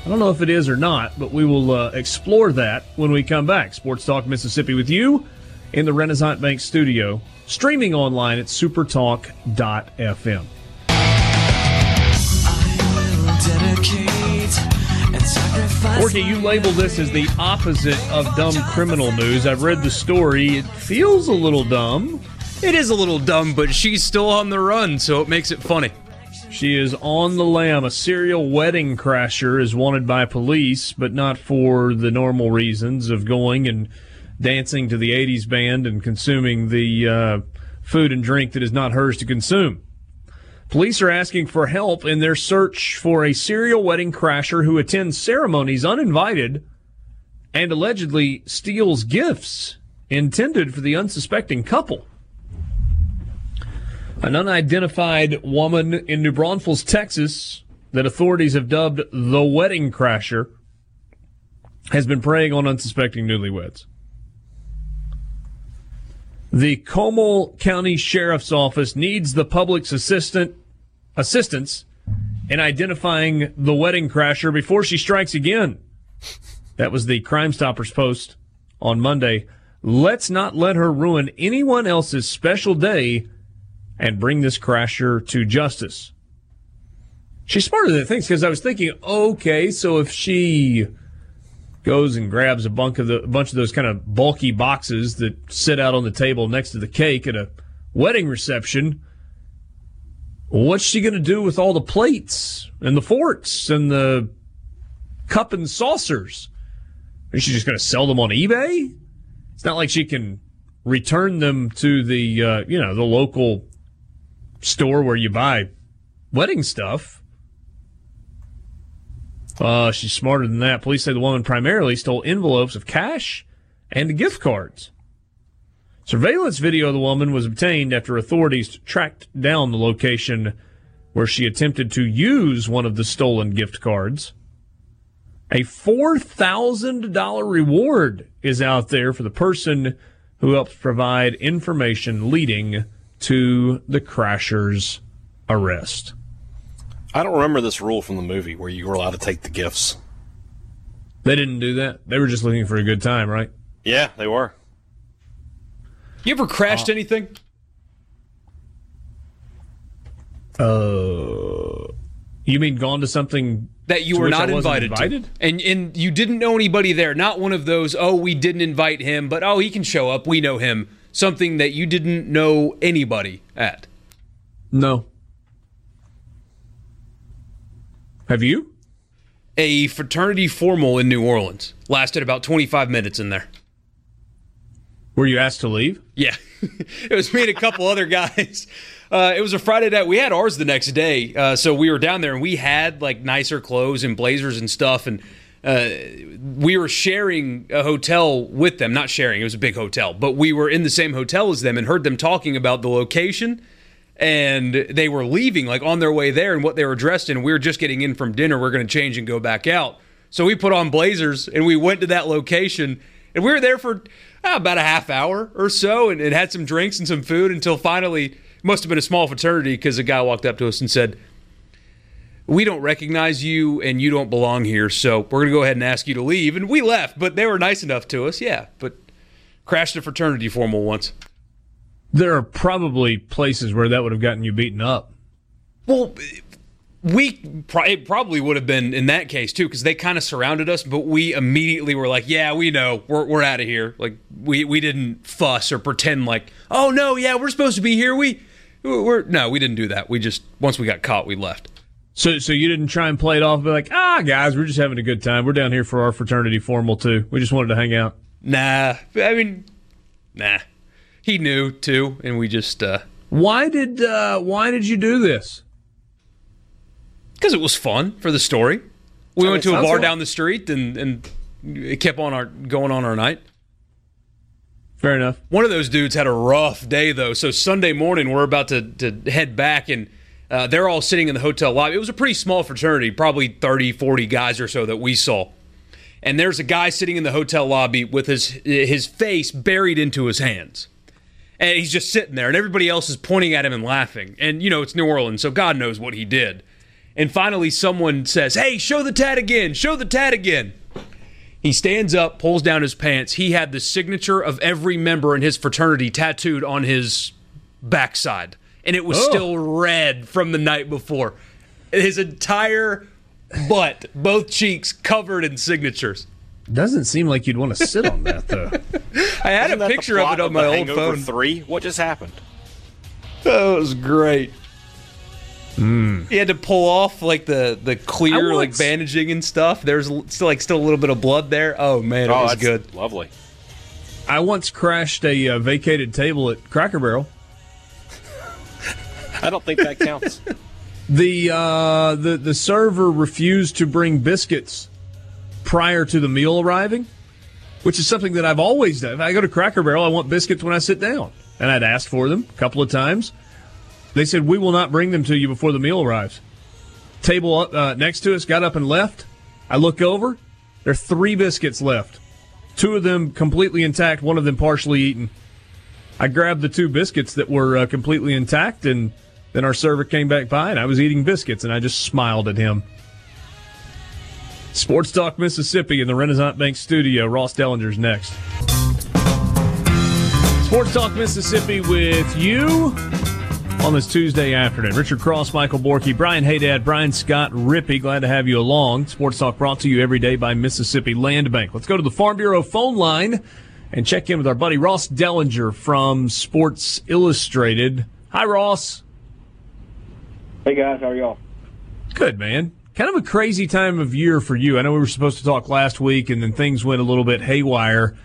I don't know if it is or not, but we will uh, explore that when we come back. Sports Talk Mississippi with you in the Renaissance Bank studio, streaming online at supertalk.fm. Borky, you label this as the opposite of dumb criminal news. I've read the story. It feels a little dumb. It is a little dumb, but she's still on the run, so it makes it funny. She is on the lam. A serial wedding crasher is wanted by police, but not for the normal reasons of going and dancing to the 80s band and consuming the uh, food and drink that is not hers to consume. Police are asking for help in their search for a serial wedding crasher who attends ceremonies uninvited and allegedly steals gifts intended for the unsuspecting couple. An unidentified woman in New Braunfels, Texas, that authorities have dubbed the wedding crasher, has been preying on unsuspecting newlyweds. The Comal County Sheriff's Office needs the public's assistant assistance in identifying the wedding crasher before she strikes again. That was the Crime Stoppers post on Monday. Let's not let her ruin anyone else's special day and bring this crasher to justice. She's smarter than thinks because I was thinking, okay, so if she goes and grabs a bunch of the a bunch of those kind of bulky boxes that sit out on the table next to the cake at a wedding reception, what's she going to do with all the plates and the forks and the cup and saucers? Is she just going to sell them on eBay? It's not like she can return them to the uh, you know the local store where you buy wedding stuff. Uh, she's smarter than that. Police say the woman primarily stole envelopes of cash and gift cards. Surveillance video of the woman was obtained after authorities tracked down the location where she attempted to use one of the stolen gift cards. A $4,000 reward is out there for the person who helps provide information leading to the crasher's arrest. I don't remember this rule from the movie where you were allowed to take the gifts. They didn't do that. They were just looking for a good time, right? Yeah, they were. You ever crashed Uh, anything? Uh, you mean gone to something that you to were which not wasn't invited, invited? to, and and you didn't know anybody there. Not one of those. Oh, we didn't invite him, but oh, he can show up. We know him. Something that you didn't know anybody at. No. Have you? A fraternity formal in New Orleans lasted about twenty five minutes in there. Were you asked to leave? Yeah, it was me and a couple other guys. Uh, it was a Friday night. We had ours the next day, uh, so we were down there and we had like nicer clothes and blazers and stuff, and uh, we were sharing a hotel with them. Not sharing; it was a big hotel, but we were in the same hotel as them and heard them talking about the location. And they were leaving, like on their way there, and what they were dressed in. We were just getting in from dinner. We're going to change and go back out. So we put on blazers and we went to that location, and we were there for uh, about a half hour or so, and, and had some drinks and some food until finally must have been a small fraternity because a guy walked up to us and said, "We don't recognize you, and you don't belong here, so we're gonna go ahead and ask you to leave." And we left, but they were nice enough to us, yeah. But crashed a fraternity formal once. There are probably places where that would have gotten you beaten up. Well, we it probably would have been in that case too because they kind of surrounded us, but we immediately were like, "Yeah, we know, we're we're out of here." Like we we didn't fuss or pretend like, "Oh no, yeah, we're supposed to be here." We we're no, we didn't do that. We just once we got caught, we left. So, so you didn't try and play it off, and be like, ah, guys, we're just having a good time. We're down here for our fraternity formal too. We just wanted to hang out. Nah, I mean, nah. He knew too, and we just uh Why did uh, Why did you do this? because it was fun for the story. We I went to a bar down the street, and and it kept on our going on our night. Fair enough. One of those dudes had a rough day though. So Sunday morning, we're about to, to head back, and uh, they're all sitting in the hotel lobby. It was a pretty small fraternity, probably 30, 40 guys or so that we saw. And there's a guy sitting in the hotel lobby with his his face buried into his hands. And he's just sitting there, and everybody else is pointing at him and laughing. And, you know, it's New Orleans, so God knows what he did. And finally, someone says, Hey, show the tat again, show the tat again. He stands up, pulls down his pants. He had the signature of every member in his fraternity tattooed on his backside, and it was Oh. still red from the night before. His entire butt, both cheeks covered in signatures. Doesn't seem like you'd want to sit on that though. I had Isn't a picture of it on my The old Hangover phone. Three. What just happened? That was great. He had to pull off like the the clear I like bandaging and stuff. There's still like still a little bit of blood there. Oh man, it oh, was good. Lovely. I once crashed a uh, vacated table at Cracker Barrel. I don't think that counts. The uh, the the server refused to bring biscuits prior to the meal arriving, which is something that I've always done. If I go to Cracker Barrel, I want biscuits when I sit down, and I'd asked for them a couple of times. They said we will not bring them to you before the meal arrives. Table uh, next to us got up and left. I look over. There are three biscuits left. Two of them completely intact. One of them partially eaten. I grabbed the two biscuits that were uh, completely intact, and then our server came back by, and I was eating biscuits, and I just smiled at him. Sports Talk Mississippi in the Renaissance Bank studio. Ross Dellenger's next. Sports Talk Mississippi with you on this Tuesday afternoon. Richard Cross, Michael Borky, Brian Haydad, Brian Scott Rippee. Glad to have you along. Sports Talk brought to you every day by Mississippi Land Bank. Let's go to the Farm Bureau phone line and check in with our buddy Ross Dellenger from Sports Illustrated. Hi, Ross. Hey guys, how are y'all? Good, man. Kind of a crazy time of year for you. I know we were supposed to talk last week, and then things went a little bit haywire.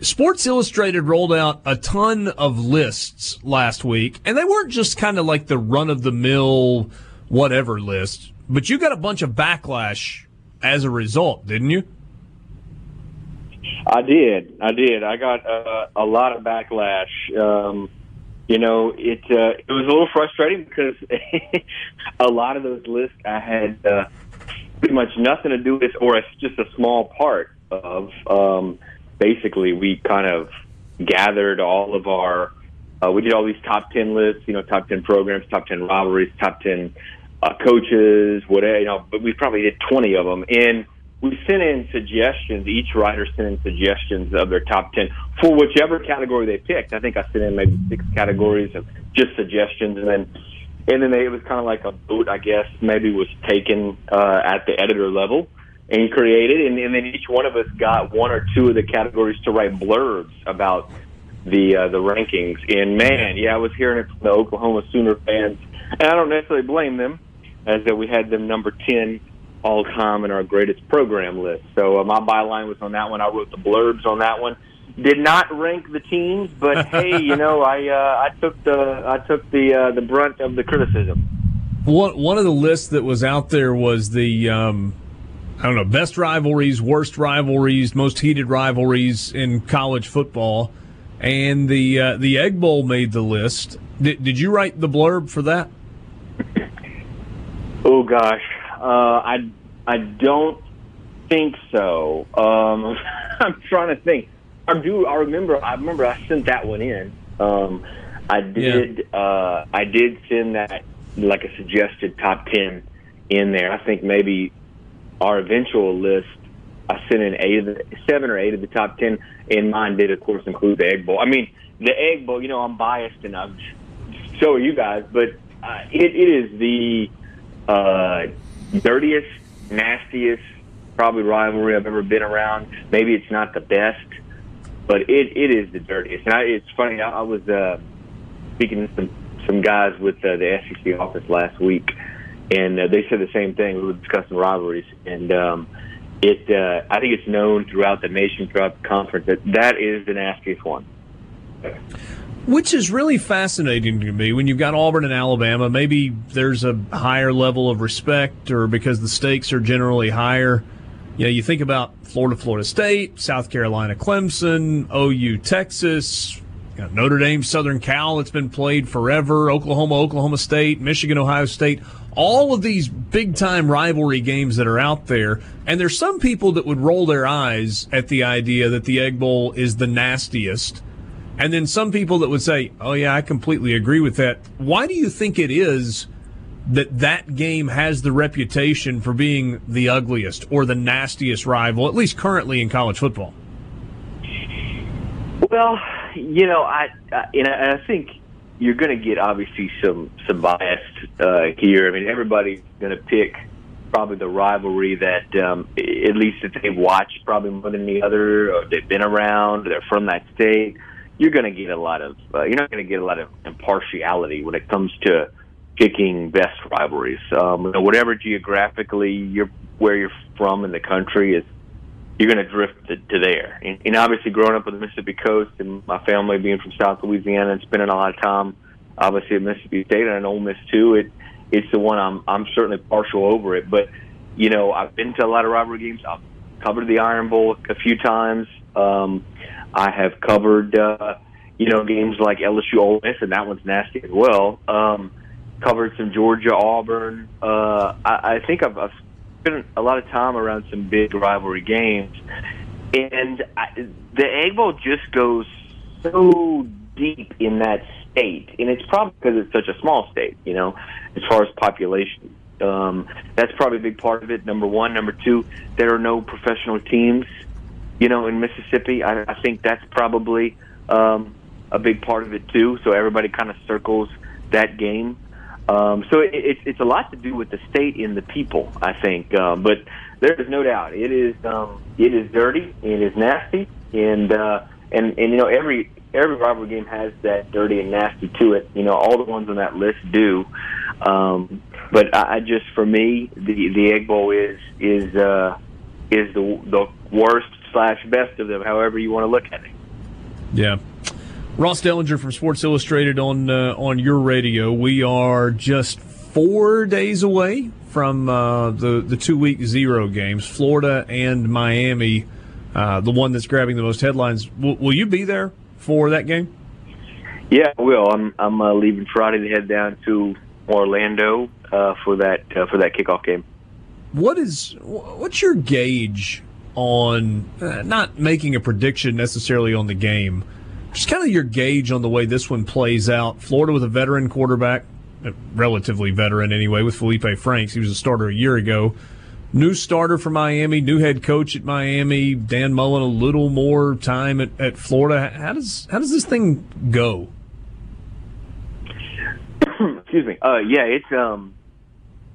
Sports Illustrated rolled out a ton of lists last week, and they weren't just kind of like the run of the mill whatever list, but you got a bunch of backlash as a result, didn't you? I did. I did. I got uh, a lot of backlash. Um, you know, it uh, it was a little frustrating because a lot of those lists I had uh, pretty much nothing to do with, or it's just a small part of. Um, basically we kind of gathered all of our uh, we did all these top 10 lists you know top 10 programs top 10 rivalries top 10 uh, coaches whatever you know but we probably did 20 of them and we sent in suggestions each writer sent in suggestions of their top 10 for whichever category they picked i think i sent in maybe six categories of just suggestions and then and then they, it was kind of like a vote i guess maybe was taken uh, at the editor level and created, and, and then each one of us got one or two of the categories to write blurbs about the uh, the rankings. And man, yeah, I was hearing it from the Oklahoma Sooner fans, and I don't necessarily blame them, as that we had them number ten all time in our greatest program list. So uh, my byline was on that one. I wrote the blurbs on that one. Did not rank the teams, but hey, you know, I uh, I took the I took the uh, the brunt of the criticism. One one of the lists that was out there was the um, I don't know, best rivalries, worst rivalries, most heated rivalries in college football, and the uh, the Egg Bowl made the list. Did, did you write the blurb for that? Oh gosh, I I don't think so. Um, I'm trying to think. I do. I remember. I remember. I sent that one in. Um, I did. Yeah. Uh, I did send that like a suggested top ten in there. I think maybe our eventual list, I sent in eight of the seven or eight of the top ten, and mine did, of course, include the Egg Bowl. I mean, the Egg Bowl. You know, I'm biased, and I'm so are you guys, but uh, it, it is the uh, dirtiest, nastiest, probably rivalry I've ever been around. Maybe it's not the best, but it it is the dirtiest. And I, it's funny. I, I was uh, speaking to some some guys with uh, the SEC office last week and uh, they said the same thing. We were discussing rivalries, and um, it. Uh, I think it's known throughout the nation, throughout the conference, that that is the nastiest one. Which is really fascinating to me when you've got Auburn and Alabama. Maybe there's a higher level of respect, or because the stakes are generally higher. You know, you think about Florida, Florida State, South Carolina, Clemson, OU, Texas, Notre Dame, Southern Cal. It's been played forever. Oklahoma, Oklahoma State, Michigan, Ohio State all of these big time rivalry games that are out there. And there's some people that would roll their eyes at the idea that the Egg Bowl is the nastiest. And then some people that would say, oh, yeah, I completely agree with that. Why do you think it is that that game has the reputation for being the ugliest or the nastiest rival, at least currently in college football? Well, you know, I, I and I think you're going to get obviously some some bias uh, here. I mean, everybody's going to pick probably the rivalry that um, at least that they've watched probably more than the other, or they've been around, they're from that state. You're going to get a lot of uh, you're not going to get a lot of impartiality when it comes to picking best rivalries. Um, whatever geographically you're where you're from in the country is you're going to drift to, there. And, and obviously, growing up on the Mississippi coast, and my family being from South Louisiana and spending a lot of time, obviously at Mississippi State and Ole Miss too, it it's the one I'm I'm certainly partial over it. But you know, I've been to a lot of rivalry games. I've covered the Iron Bowl a few times. Um, I have covered uh, you know games like LSU Ole Miss, and that one's nasty as well. Um, covered some Georgia Auburn. Uh, I, I think I've, I've spent a lot of time around some big rivalry games, and I, the Egg Bowl just goes so deep in that state, and it's probably because it's such a small state, you know, as far as population. Um, that's probably a big part of it. Number one, number two, there are no professional teams, you know, in Mississippi. I, I think that's probably um, a big part of it too. So everybody kind of circles that game. Um, so it, it, it's a lot to do with the state and the people, I think. Uh, but there is no doubt it is um, it is dirty, it is nasty, and uh, and and you know every every rivalry game has that dirty and nasty to it. You know all the ones on that list do. Um, but I, I just for me the the Egg Bowl is is uh, is the the worst slash best of them, however you want to look at it. Yeah. Ross Dellenger from Sports Illustrated on uh, on your radio. We are just four days away from uh, the the two week zero games, Florida and Miami. Uh, the one that's grabbing the most headlines. will, will you be there for that game? Yeah, I will. I'm I'm uh, leaving Friday to head down to Orlando uh, for that uh, for that kickoff game. What is what's your gauge on uh, not making a prediction necessarily on the game? Just kind of your gauge on the way this one plays out. Florida with a veteran quarterback, relatively veteran anyway, with Feleipe Franks. He was a starter a year ago. New starter for Miami, new head coach at Miami. Dan Mullen a little more time at, at Florida. How does how does this thing go? Excuse me. Uh, yeah, it's um,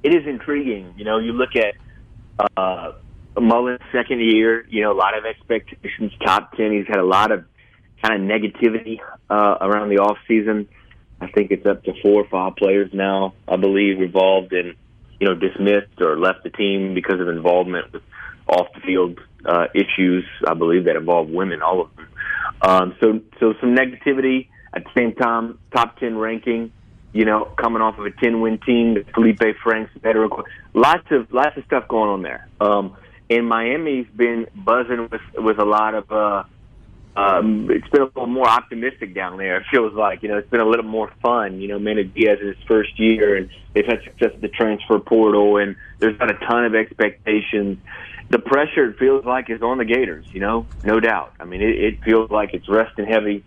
it is intriguing. You know, you look at uh, Mullen's second year. You know, a lot of expectations. Top ten. He's had a lot of kind of negativity uh, around the off season. I think it's up to four or five players now, I believe, involved in, you know, dismissed or left the team because of involvement with off the field uh, issues. I believe that involve women, all of them. Um, so, so some negativity at the same time. Top ten ranking, you know, coming off of a ten win team. Feleipe Franks, veteran, lots of lots of stuff going on there. Um, and Miami's been buzzing with with a lot of. Uh, um, it's been a little more optimistic down there. It feels like you know it's been a little more fun. You know, Manny Diaz is his first year, and they've had success at the transfer portal, and there's not a ton of expectations. The pressure it feels like is on the Gators. You know, no doubt. I mean, it, it feels like it's resting heavy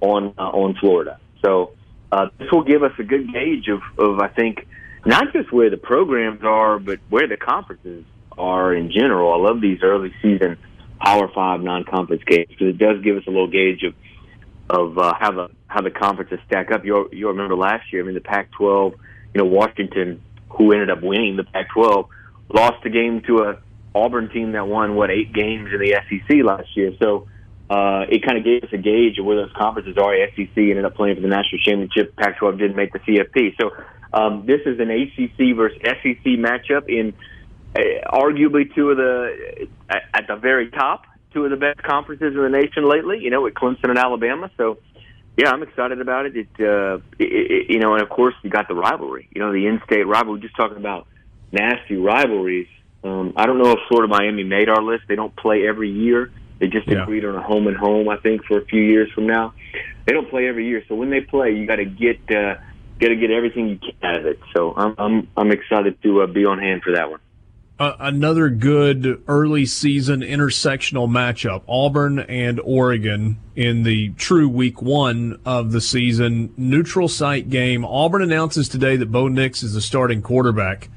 on uh, on Florida. So uh, this will give us a good gauge of, of I think not just where the programs are, but where the conferences are in general. I love these early season Power Five non-conference games because it does give us a little gauge of of uh, how the how the conferences stack up. You you remember last year? I mean, the Pac-12. You know, Washington, who ended up winning the Pac-12, lost the game to a Auburn team that won what eight games in the SEC last year. So uh, it kind of gave us a gauge of where those conferences are. SEC ended up playing for the national championship. Pac-12 didn't make the CFP. So um, this is an ACC versus SEC matchup in arguably two of the at the very top, two of the best conferences in the nation lately. You know, with Clemson and Alabama. So, yeah, I'm excited about it. It, uh, it, it you know, and of course you got the rivalry. You know, the in-state rivalry. We're just talking about nasty rivalries. Um, I don't know if Florida Miami made our list. They don't play every year. They just yeah. agreed on a home and home. I think for a few years from now, they don't play every year. So when they play, you got to get uh, got to get everything you can out of it. So I'm I'm I'm excited to uh, be on hand for that one another good early season intersectional matchup Auburn and Oregon in the true week one of the season. Neutral site game. Auburn announces today that Bo Nix is the starting quarterback.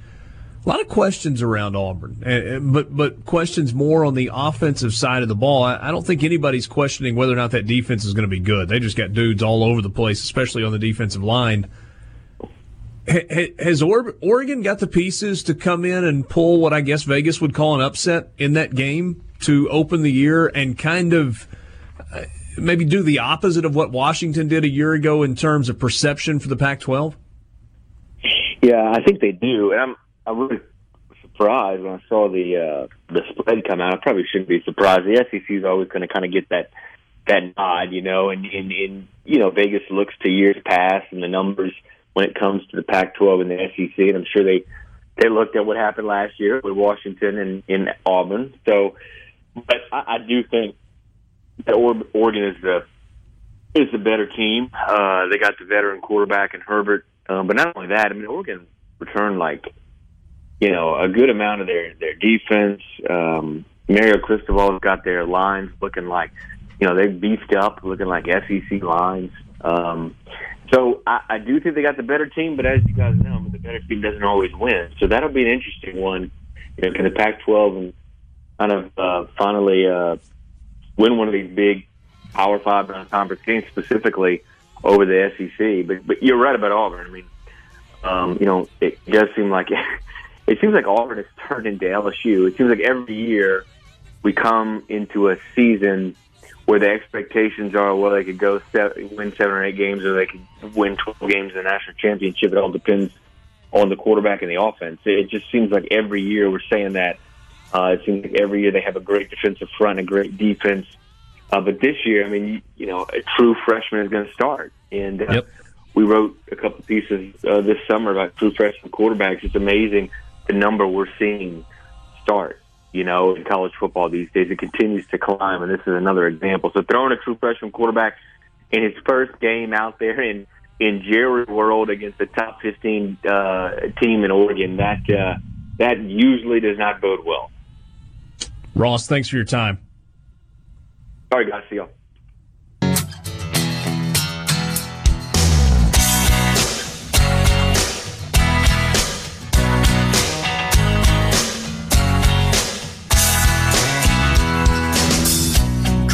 A lot of questions around Auburn, eh, eh, but but questions more on the offensive side of the ball. I don't think anybody's questioning whether or not that defense is going to be good. They just got dudes all over the place, especially on the defensive line has Oregon got the pieces to come in and pull what I guess Vegas would call an upset in that game to open the year and kind of uh, maybe do the opposite of what Washington did a year ago in terms of perception for the Pac-12? Yeah, I think they do, and I'm I'm really surprised when I saw the uh, the spread come out. I probably shouldn't be surprised. The SEC is always going to kind of get that that nod, you know, and in you know Vegas looks to years past and the numbers when it comes to the Pac-12 and the SEC. And I'm sure they they looked at what happened last year with Washington and in Auburn. So, but I, I do think that Oregon is the is the better team. Uh, they got the veteran quarterback in Herbert, um, but not only that. I mean, Oregon returned like you know a good amount of their their defense. Um, Mario Cristobal's got their lines looking like you know they beefed up, looking like SEC lines. Um, so I, I do think they got the better team, but as you guys know, I mean, the better team doesn't always win. So that'll be an interesting one. You know, can the Pac-12 and kind of uh, finally uh, win one of these big Power Five non-conference games specifically over the SEC. But but you're right about Auburn. I mean, um, you know, it does seem like it seems like Auburn has turned into LSU. It seems like every year we come into a season where the expectations are well they could go seven, win seven or eight games or they could win 12 games in the national championship. It all depends on the quarterback and the offense. It just seems like every year we're saying that. Uh, it seems like every year they have a great defensive front a great defense. Uh, but this year, I mean, you, you know, a true freshman is going to start. And uh, Yep. we wrote a couple pieces uh, this summer about true freshman quarterbacks. It's amazing the number we're seeing start. You know, in college football these days, it continues to climb, and this is another example. So throwing a true freshman quarterback in his first game out there in in Jerry World against the top 15 uh, team in Oregon, that uh, that usually does not bode well. Ross, thanks for your time. All right, guys, see y'all.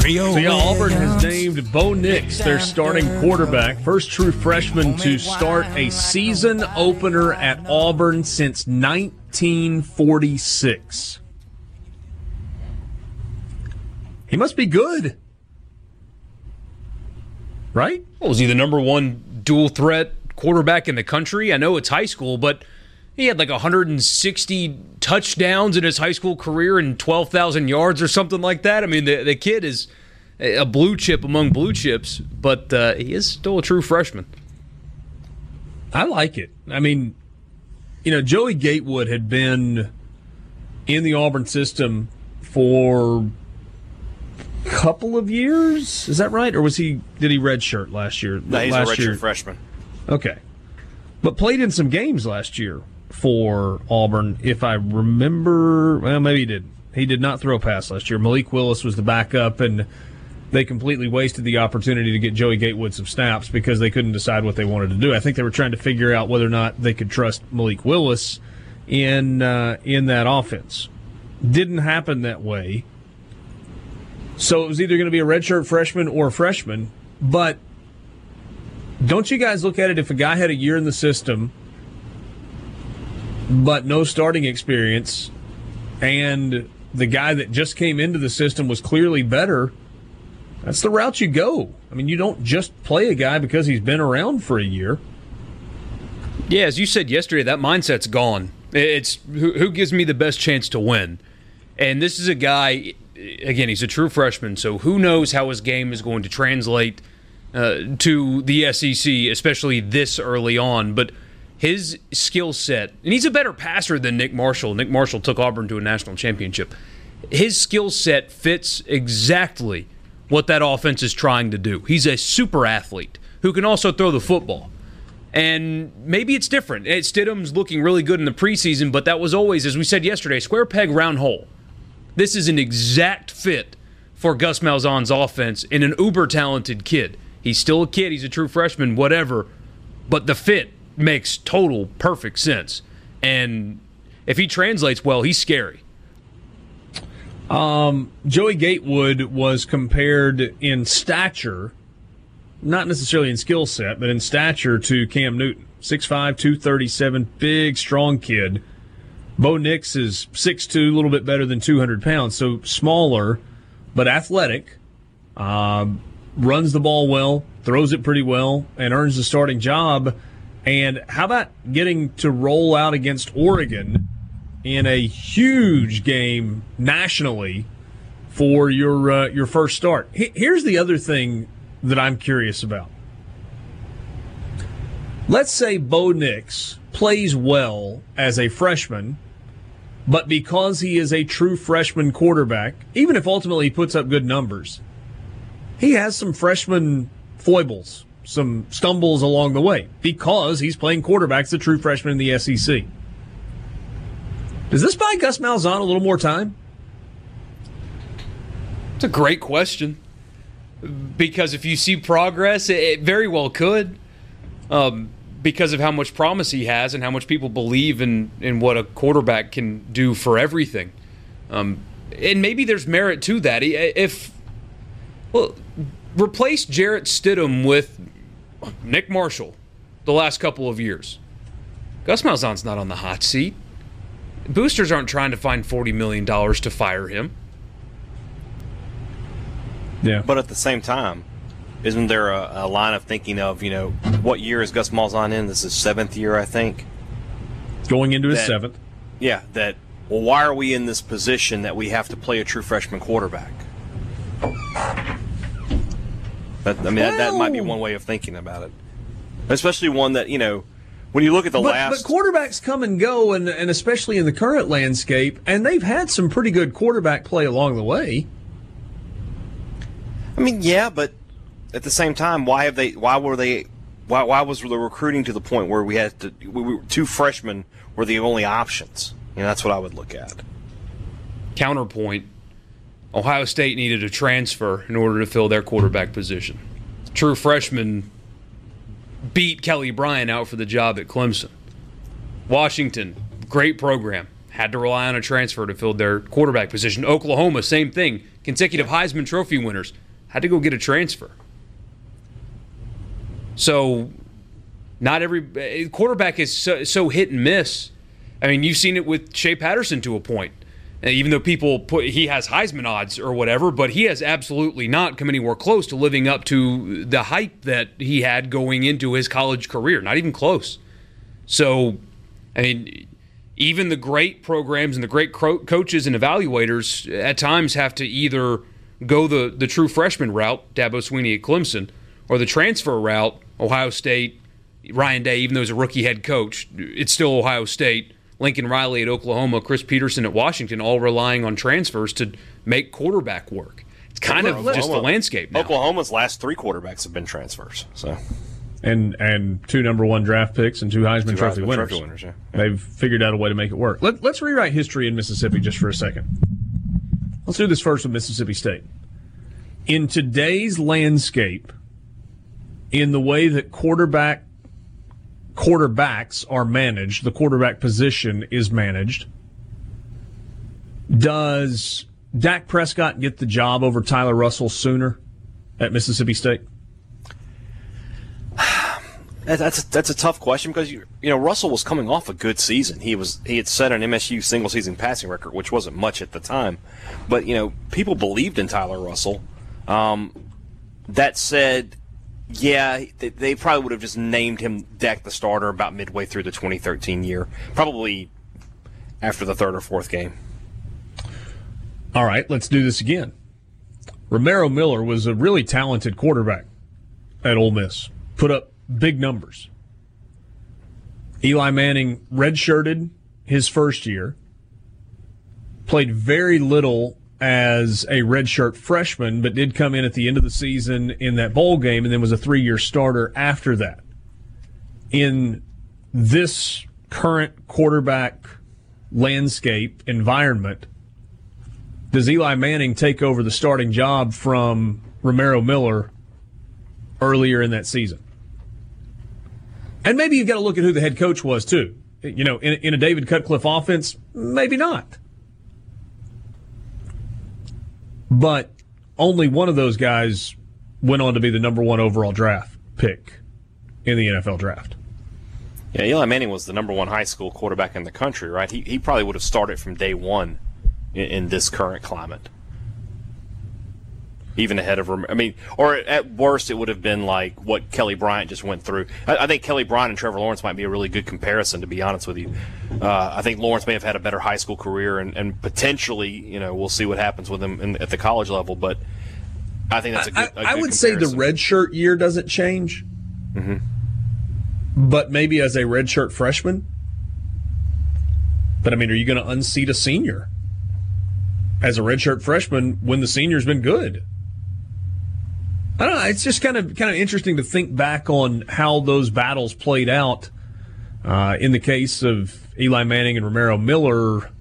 So yeah, Auburn has named Bo Nix their starting quarterback, first true freshman to start a season opener at Auburn since 1946. He must be good, right? Well, was he the number one dual threat quarterback in the country? I know it's high school, but he had like 160 touchdowns in his high school career and 12,000 yards or something like that. I mean, the, the kid is a blue chip among blue chips, but uh, he is still a true freshman. I like it. I mean, you know, Joey Gatewood had been in the Auburn system for a couple of years. Is that right? Or was he did he redshirt last year? No, he's last a redshirt year. freshman. Okay. But played in some games last year for Auburn, if I remember. Well, maybe he did. He did not throw a pass last year. Malik Willis was the backup, and they completely wasted the opportunity to get Joey Gatewood some snaps because they couldn't decide what they wanted to do. I think they were trying to figure out whether or not they could trust Malik Willis in uh, in that offense. Didn't happen that way. So it was either going to be a redshirt freshman or a freshman, but don't you guys look at it if a guy had a year in the system but no starting experience and the guy that just came into the system was clearly better that's the route you go i mean you don't just play a guy because he's been around for a year Yeah, as you said yesterday, that mindset's gone. It's who, who gives me the best chance to win. And this is a guy, again, he's a true freshman, so who knows how his game is going to translate uh, to the SEC, especially this early on. But his skill set, and he's a better passer than Nick Marshall. Nick Marshall took Auburn to a national championship. His skill set fits exactly what that offense is trying to do. He's a super athlete who can also throw the football. And maybe it's different. Stidham's looking really good in the preseason, but that was always, as we said yesterday, square peg, round hole. This is an exact fit for Gus Malzahn's offense and an uber talented kid. He's still a kid, he's a true freshman, whatever, but the fit makes total perfect sense. And if he translates well, he's scary. um, joey gatewood was compared in stature not necessarily in skill set but in stature to cam newton 6'5 237 big strong kid Bo Nix is 6'2, a little bit better than 200 pounds, so smaller, but athletic. Um, runs the ball well, throws it pretty well, and earns the starting job. And how about getting to roll out against Oregon in a huge game nationally for your uh, your first start? He- Here's the other thing that I'm curious about. Let's say Bo Nix plays well as a freshman, but because he is a true freshman quarterback, even if ultimately he puts up good numbers, he has some freshman foibles, some stumbles along the way because he's playing quarterbacks, a true freshman in the SEC. Does this buy Gus Malzahn a little more time? It's a great question. Because if you see progress, it, it very well could. Um, because of how much promise he has and how much people believe in, in what a quarterback can do for everything. Um, and maybe there's merit to that. If, well, replace Jarrett Stidham with Nick Marshall the last couple of years. Gus Malzahn's not on the hot seat. Boosters aren't trying to find $40 million to fire him. Yeah. But at the same time, isn't there a, a line of thinking of, you know, what year is Gus Malzahn in? This is seventh year, I think. Going into his That- seventh. Yeah, that, well, why are we in this position that we have to play a true freshman quarterback? That, I mean, that, that might be one way of thinking about it. Especially one that, you know, when you look at the but, last. but quarterbacks come and go, and, and especially in the current landscape, and they've had some pretty good quarterback play along the way. I mean, yeah, but at the same time, why have they? Why were they? Why, why was the recruiting to the point where we had to? We, we, two freshmen were the only options. You know, that's what I would look at. Counterpoint Ohio State needed a transfer in order to fill their quarterback position. True freshman beat Kelly Bryant out for the job at Clemson. Washington, great program, had to rely on a transfer to fill their quarterback position. Oklahoma, same thing. Consecutive Heisman Trophy winners had to go get a transfer. So, not every quarterback is so, so hit and miss. I mean, you've seen it with Shea Patterson to a point. Uh, Even though people put he has Heisman odds or whatever, but he has absolutely not come anywhere close to living up to the hype that he had going into his college career. Not even close. So, I mean, even the great programs and the great cro- coaches and evaluators at times have to either go the, the true freshman route, Dabo Swinney at Clemson, or the transfer route, Ohio State, Ryan Day, even though he's a rookie head coach, it's still Ohio State. Lincoln Riley at Oklahoma, Chris Petersen at Washington, all relying on transfers to make quarterback work. It's kind of just the landscape now. Oklahoma's last three quarterbacks have been transfers. So and and two number one draft picks and two Heisman Two Trophy Heisman winners. Trophy winners, yeah. They've figured out a way to make it work. Let, let's rewrite history in Mississippi just for a second. Let's do this first with Mississippi State. In today's landscape, in the way that quarterback quarterbacks are managed, the quarterback position is managed. Does Dak Prescott get the job over Tyler Russell sooner at Mississippi State? That- That's that's a tough question because you you know Russell was coming off a good season. He was he had set an MSU single season passing record, which wasn't much at the time, but you know people believed in Tyler Russell. Um, that said, yeah, they, probably would have just named him Dak the starter about midway through the 2013 year, probably after the third or fourth game. All right, let's do this again. Romero Miller was a really talented quarterback at Ole Miss. Put up big numbers. Eli Manning redshirted his first year. Played very little as a redshirt freshman, but did come in at the end of the season in that bowl game and then was a three year starter after that. In this current quarterback landscape environment, does Eli Manning take over the starting job from Romero Miller earlier in that season? And maybe you've got to look at who the head coach was too. You know, in, in a David Cutcliffe offense, maybe not. But only one of those guys went on to be the number one overall draft pick in the NFL draft. Yeah, Eli Manning was the number one high school quarterback in the country, right? He, he probably would have started from day one in, in this current climate. Even ahead of, I mean, or at worst, it would have been like what Kelly Bryant just went through. I, I think Kelly Bryant and Trevor Lawrence might be a really good comparison, to be honest with you. Uh, I think Lawrence may have had a better high school career, and, and potentially, you know, we'll see what happens with him in, at the college level. But I think that's a good. I a good would say the comparison. red shirt year doesn't change, Mhm. but maybe as a red shirt freshman. But I mean, are you going to unseat a senior as a red shirt freshman when the senior's been good? I don't know. It's just kind of kind of interesting to think back on how those battles played out. Uh, in the case of Eli Manning and Romero Miller,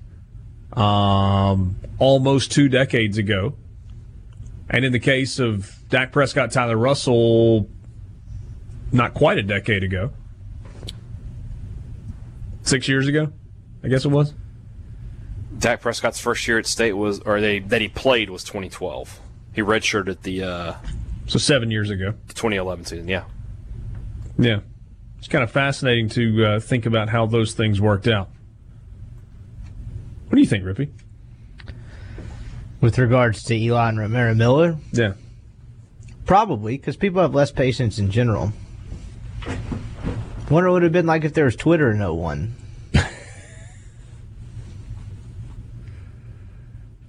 um, almost two decades ago. And in the case of Dak Prescott, Tyler Russell, not quite a decade ago. Six years ago, I guess it was. Dak Prescott's first year at state was, or they that he played was 2012. He redshirted the uh, So seven years ago. The 2011 season, yeah. Yeah. It's kind of fascinating to uh, think about how those things worked out. What do you think, Rippee? With regards to Elon and Romero Miller? Yeah. Probably, because people have less patience in general. Wonder what it would have been like if there was Twitter in 01.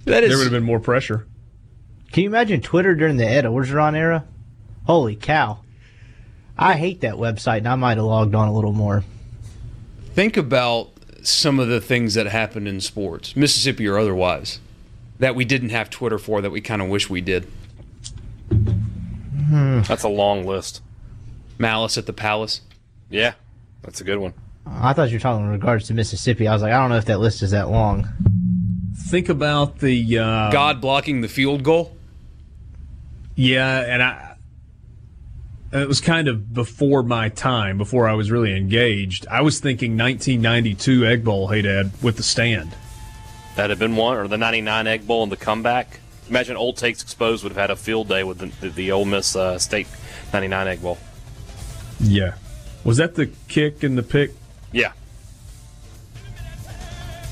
That there would have been more pressure. Can you imagine Twitter during the Ed Orgeron era? Holy cow. I hate that website, and I might have logged on a little more. Think about some of the things that happened in sports, Mississippi or otherwise, that we didn't have Twitter for that we kind of wish we did. That's a long list. Malice at the Palace. Yeah, that's a good one. I thought you were talking in regards to Mississippi. I was like, I don't know if that list is that long. Think about the uh, God blocking the field goal. Yeah, and I. It was kind of before my time, before I was really engaged. I was thinking 1992 Egg Bowl, hey Dad, with the stand. That had been one, or the '99 Egg Bowl and the comeback. Imagine Old Takes Exposed would have had a field day with the, the, the Ole Miss uh, State '99 Egg Bowl. Yeah, was that the kick and the pick? Yeah,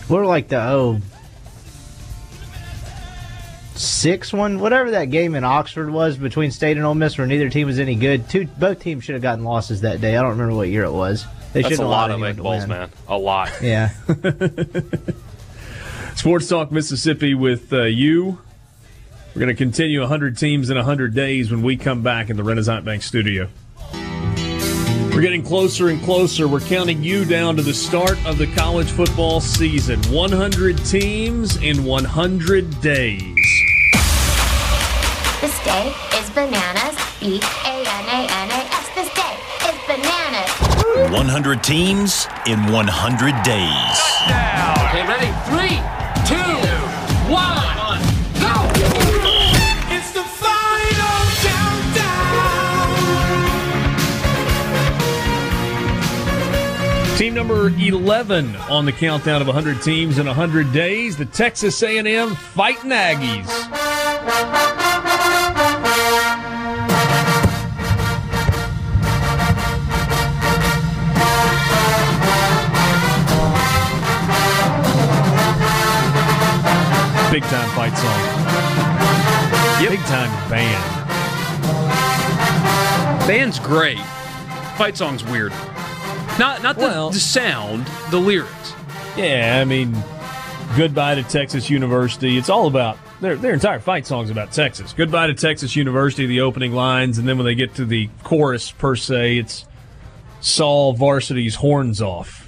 What like the oh six one, whatever that game in Oxford was between State and Ole Miss, where neither team was any good. Two both teams should have gotten losses that day. I don't remember what year it was. They that's should a lot of anyone Egg to Bowls, win. man. A lot. Yeah. Sports Talk Mississippi with uh, you. We're going to continue 100 teams in 100 days when we come back in the Renaissance Bank studio. We're getting closer and closer. We're counting you down to the start of the college football season. 100 teams in 100 days. This day is bananas. B A N A N A S. This day is bananas. 100 teams in 100 days. Okay, ready? Three, two, one, go! It's the final countdown. Team number 11 on the countdown of 100 teams in 100 days, the Texas A&M Fighting Aggies. Big time fight song. Big time band. Band's great. Fight song's weird. Not not the, Well- the sound, the lyrics. Yeah, I mean, goodbye to Texas University. It's all about their their entire fight song's about Texas. Goodbye to Texas University, the opening lines, and then when they get to the chorus per se, it's Saul Varsity's horns off.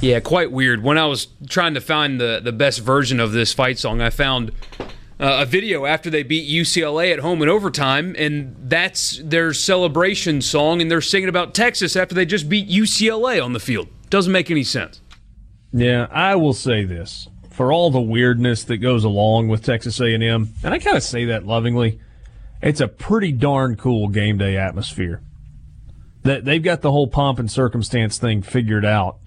Yeah, quite weird. When I was trying to find the, the best version of this fight song, I found uh, a video after they beat UCLA at home in overtime, and that's their celebration song, and they're singing about Texas after they just beat UCLA on the field. Doesn't make any sense. Yeah, I will say this for all the weirdness that goes along with Texas A&M, and I kind of say that lovingly. It's a pretty darn cool game day atmosphere. That they've got the whole pomp and circumstance thing figured out.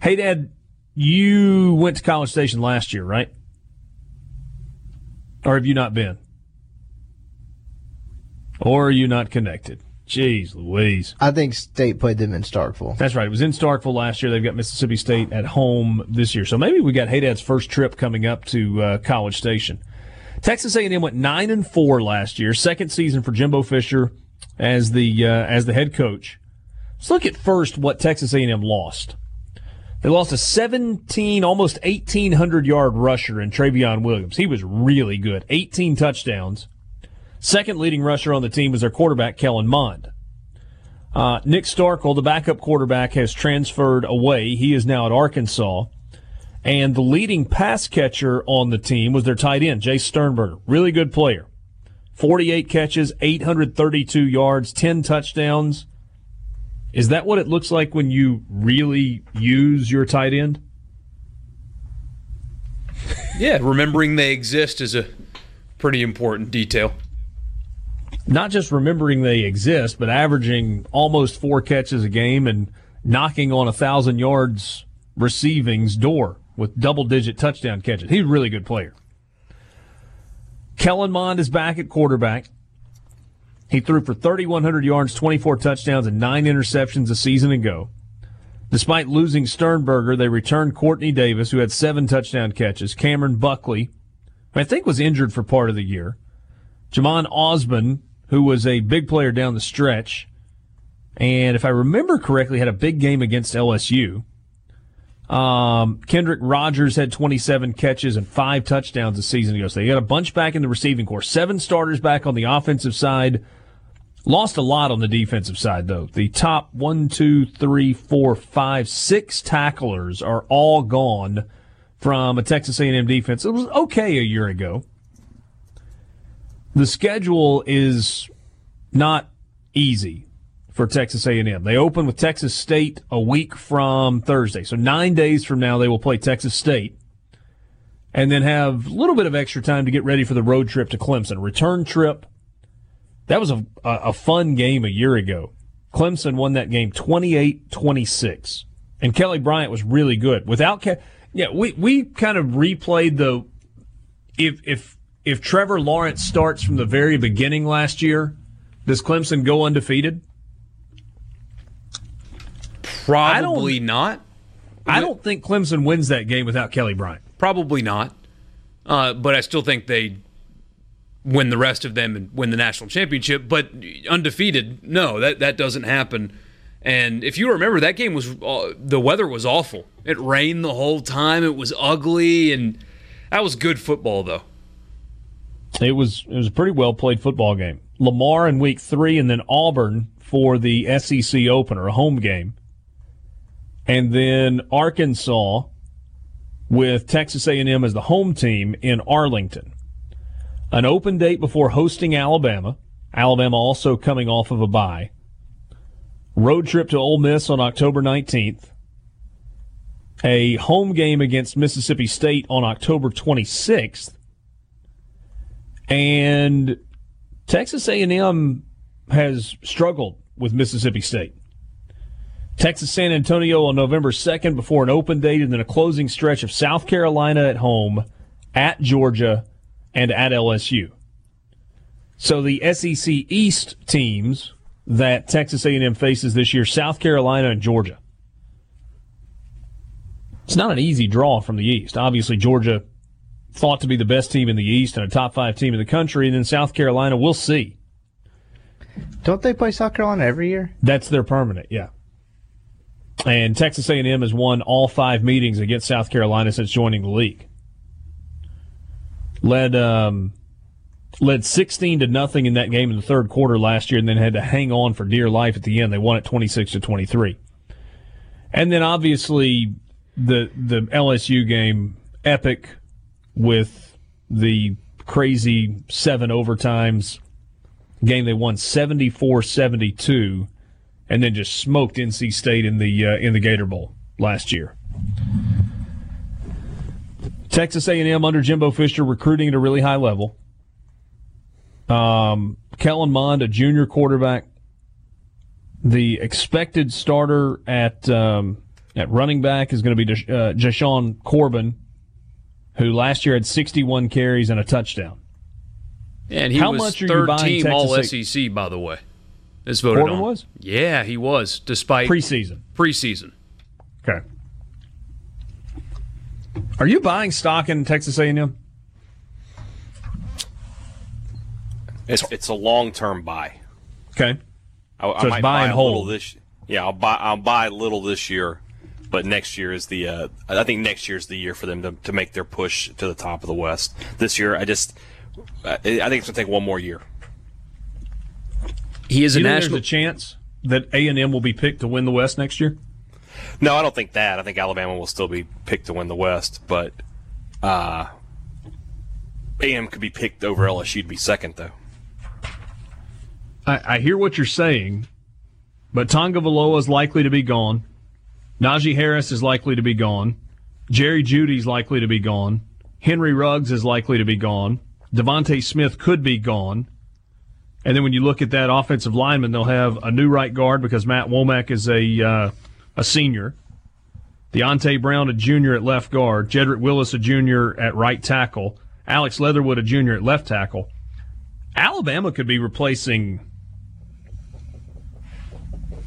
Hey, Dad, you went to College Station last year, right? Or have you not been? Or are you not connected? Jeez Louise. I think State played them in Starkville. That's right. It was in Starkville last year. They've got Mississippi State at home this year. So maybe we got Haydad's first trip coming up to uh, College Station. Texas A&M went nine and four last year. Second season for Jimbo Fisher as the uh, as the head coach. Let's look at first what Texas A&M lost. They lost a 17, almost 1,800 yard rusher in Trayveon Williams. He was really good. 18 touchdowns. Second leading rusher on the team was their quarterback, Kellen Mond. Uh, Nick Starkel, the backup quarterback, has transferred away. He is now at Arkansas. And the leading pass catcher on the team was their tight end, Jace Sternberger. Really good player. 48 catches, 832 yards, 10 touchdowns. Is that what it looks like when you really use your tight end? Yeah, remembering they exist is a pretty important detail. Not just remembering they exist, but averaging almost four catches a game and knocking on a thousand yards receiving's door with double digit touchdown catches. He's a really good player. Kellen Mond is back at quarterback. He threw for 3,100 yards, 24 touchdowns, and nine interceptions a season ago. Despite losing Sternberger, they returned Quartney Davis, who had seven touchdown catches, Cameron Buckley, who I think was injured for part of the year, Jhamon Ausbon, who was a big player down the stretch, and if I remember correctly, had a big game against LSU. Um, Kendrick Rogers had 27 catches and five touchdowns a season ago. So they got a bunch back in the receiving corps. Seven starters back on the offensive side. Lost a lot on the defensive side, though. The top one, two, three, four, five, six tacklers are all gone from a Texas A&M defense. It was okay a year ago. The schedule is not easy for Texas A&M. They open with Texas State a week from Thursday. So 9 days from now they will play Texas State and then have a little bit of extra time to get ready for the road trip to Clemson. Return trip. That was a a fun game a year ago. Clemson won that game 28-26. And Kelly Bryant was really good. Without Ke- yeah, we we kind of replayed the if if if Trevor Lawrence starts from the very beginning last year, does Clemson go undefeated? Probably not. I don't think Clemson wins that game without Kelly Bryant. Probably not. Uh, but I still think they win the rest of them and win the national championship. But undefeated, no, that that doesn't happen. And if you remember, that game was uh, the weather was awful. It rained the whole time. It was ugly, and that was good football, though. It was it was a pretty well played football game. Lamar in week three, and then Auburn for the SEC opener, a home game, and then Arkansas with Texas A&M as the home team in Arlington. An open date before hosting Alabama. Alabama also coming off of a bye. Road trip to Ole Miss on October 19th. A home game against Mississippi State on October 26th. And Texas A&M has struggled with Mississippi State. Texas San Antonio on November 2nd before an open date and then a closing stretch of South Carolina at home, at Georgia, and at LSU. So the SEC East teams that Texas A&M faces this year, South Carolina and Georgia. It's not an easy draw from the East. Obviously, Georgia thought to be the best team in the East and a top five team in the country, and then South Carolina, we'll see. Don't they play South Carolina every year? That's their permanent, yeah. And Texas A&M has won all five meetings against South Carolina since joining the league. Led um, led 16 to nothing in that game in the third quarter last year, and then had to hang on for dear life at the end. They won it 26 to 23. And then obviously the the LSU game epic with the crazy seven overtimes game they won 74-72 and then just smoked NC State in the uh, in the Gator Bowl last year. Texas A&M under Jimbo Fisher recruiting at a really high level. Um, Kellen Mond, a junior quarterback, the expected starter at um, at running back is going to be uh, Jashaun Corbin, who last year had 61 carries and a touchdown. And he How was much third team All SEC, by the way. This voted Corbin on. was? Yeah, he was, despite Preseason. Preseason. Okay. Are you buying stock in Texas A&M? It's it's a long term buy. Okay. I, I So it's might buy buy and a little hold. this. Yeah, I'll buy I'll buy a little this year, but next year is the. Uh, I think next year is the year for them to, to make their push to the top of the West. This year, I just I I think it's gonna take one more year. He is You a think national. There's a chance that A&M will be picked to win the West next year. No, I don't think that. I think Alabama will still be picked to win the West, but uh, AM could be picked over LSU to be second, though. I, I hear what you're saying, but Tagovailoa is likely to be gone. Najee Harris is likely to be gone. Jerry Jeudy's likely to be gone. Henry Ruggs is likely to be gone. DeVonta Smith could be gone. And then when you look at that offensive lineman, they'll have a new right guard because Matt Womack is a uh, a senior. Deonte Brown, a junior at left guard. Jedrick Willis, a junior at right tackle. Alex Leatherwood, a junior at left tackle. Alabama could be replacing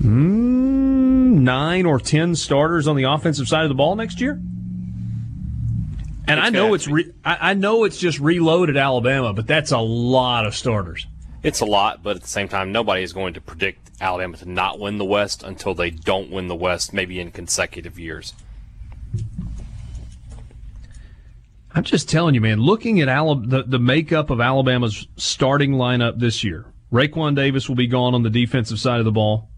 Mm, nine or ten starters on the offensive side of the ball next year. And I know it's re- I know it's just reloaded Alabama, but that's a lot of starters. It's a lot, but at the same time, nobody is going to predict Alabama to not win the West until they don't win the West, maybe in consecutive years. I'm just telling you, man. Looking at Alab- the the makeup of Alabama's starting lineup this year, Raekwon Davis will be gone on the defensive side of the ball.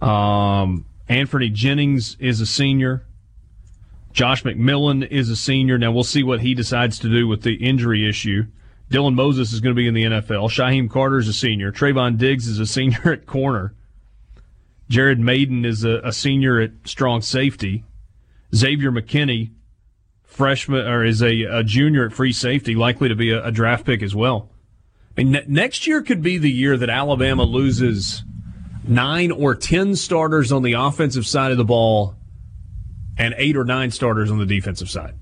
Um, Anfernee Jennings is a senior. Josh McMillon is a senior. Now we'll see what he decides to do with the injury issue. Dylan Moses is going to be in the NFL. Shyheim Carter is a senior. Trevon Diggs is a senior at corner. Jared Mayden is a, a senior at strong safety. Xavier McKinney, freshman or is a, a junior at free safety, likely to be a, a draft pick as well. I mean, ne- next year could be the year that Alabama loses nine or ten starters on the offensive side of the ball and eight or nine starters on the defensive side.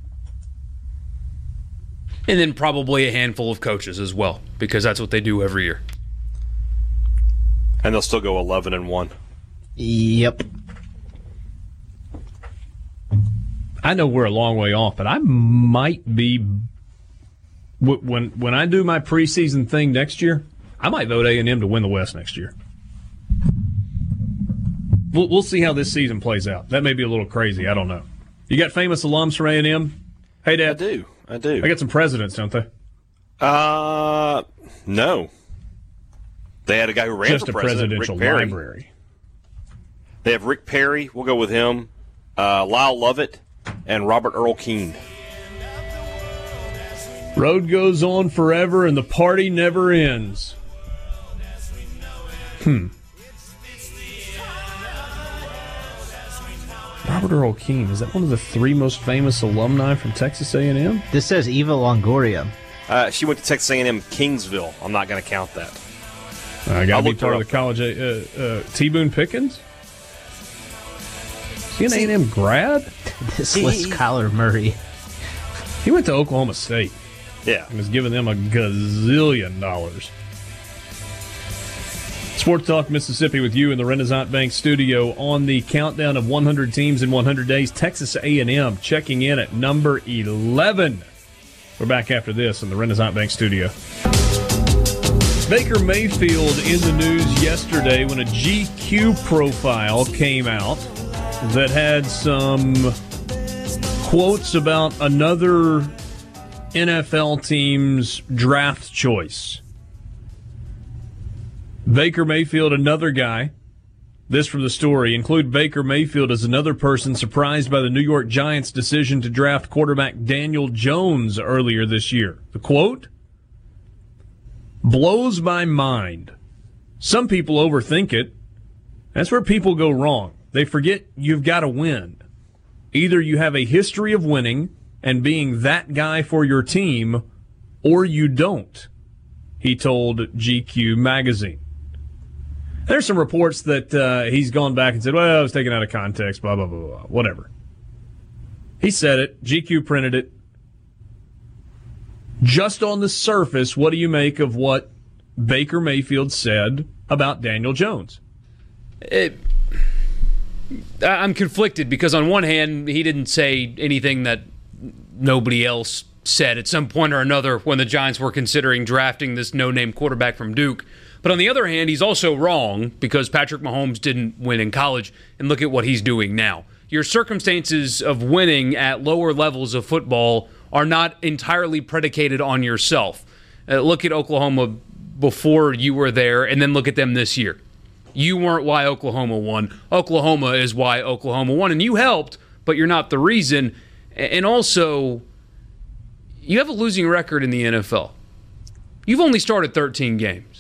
And then probably a handful of coaches as well, because that's what they do every year. And they'll still go 11 and 1. Yep. I know we're a long way off, but I might be when when I do my preseason thing next year. I might vote A and M to win the West next year. We'll, we'll see how this season plays out. That may be a little crazy. I don't know. You got famous alums from A and M. Hey, Dad. I do. I do. I got some presidents, don't they? Uh, no. They had a guy who ran Just for a president, presidential Rick Perry. library. They have Rick Perry. We'll go with him. Uh, Lyle Lovett and Robert Earl Keen. Road goes on forever and the party never ends. Hmm. Robert Earl Keen is that one of the three most famous alumni from Texas A&M? This says Eva Longoria. Uh, she went to Texas A&M Kingsville. I'm not going to count that. I got to be part of the college. Uh, uh, T. Boone Pickens. Is he an A&M grad? This was Kyler Murray. He went to Oklahoma State. Yeah. And was giving them a gazillion dollars. Sports Talk Mississippi with you in the Renaissance Bank studio on the countdown of 100 teams in 100 days. Texas A&M checking in at number 11. We're back after this in the Renaissance Bank studio. Baker Mayfield in the news yesterday when a GQ profile came out that had some quotes about another NFL team's draft choice. Baker Mayfield, another guy. This from the story include Baker Mayfield as another person surprised by the New York Giants' decision to draft quarterback Daniel Jones earlier this year. The quote blows my mind. Some people overthink it. That's where people go wrong. They forget you've got to win. Either you have a history of winning and being that guy for your team, or you don't, he told GQ magazine. There's some reports that uh, he's gone back and said, well, I was taken out of context, blah, blah, blah, blah, whatever. He said it. GQ printed it. Just on the surface, what do you make of what Baker Mayfield said about Daniel Jones? It, I'm conflicted because on one hand, he didn't say anything that nobody else said at some point or another when the Giants were considering drafting this no-name quarterback from Duke. But on the other hand, he's also wrong because Patrick Mahomes didn't win in college, and look at what he's doing now. Your circumstances of winning at lower levels of football are not entirely predicated on yourself. Uh, look at Oklahoma before you were there, and then look at them this year. You weren't why Oklahoma won. Oklahoma is why Oklahoma won, and you helped, but you're not the reason. And also, you have a losing record in the NFL. You've only started 13 games.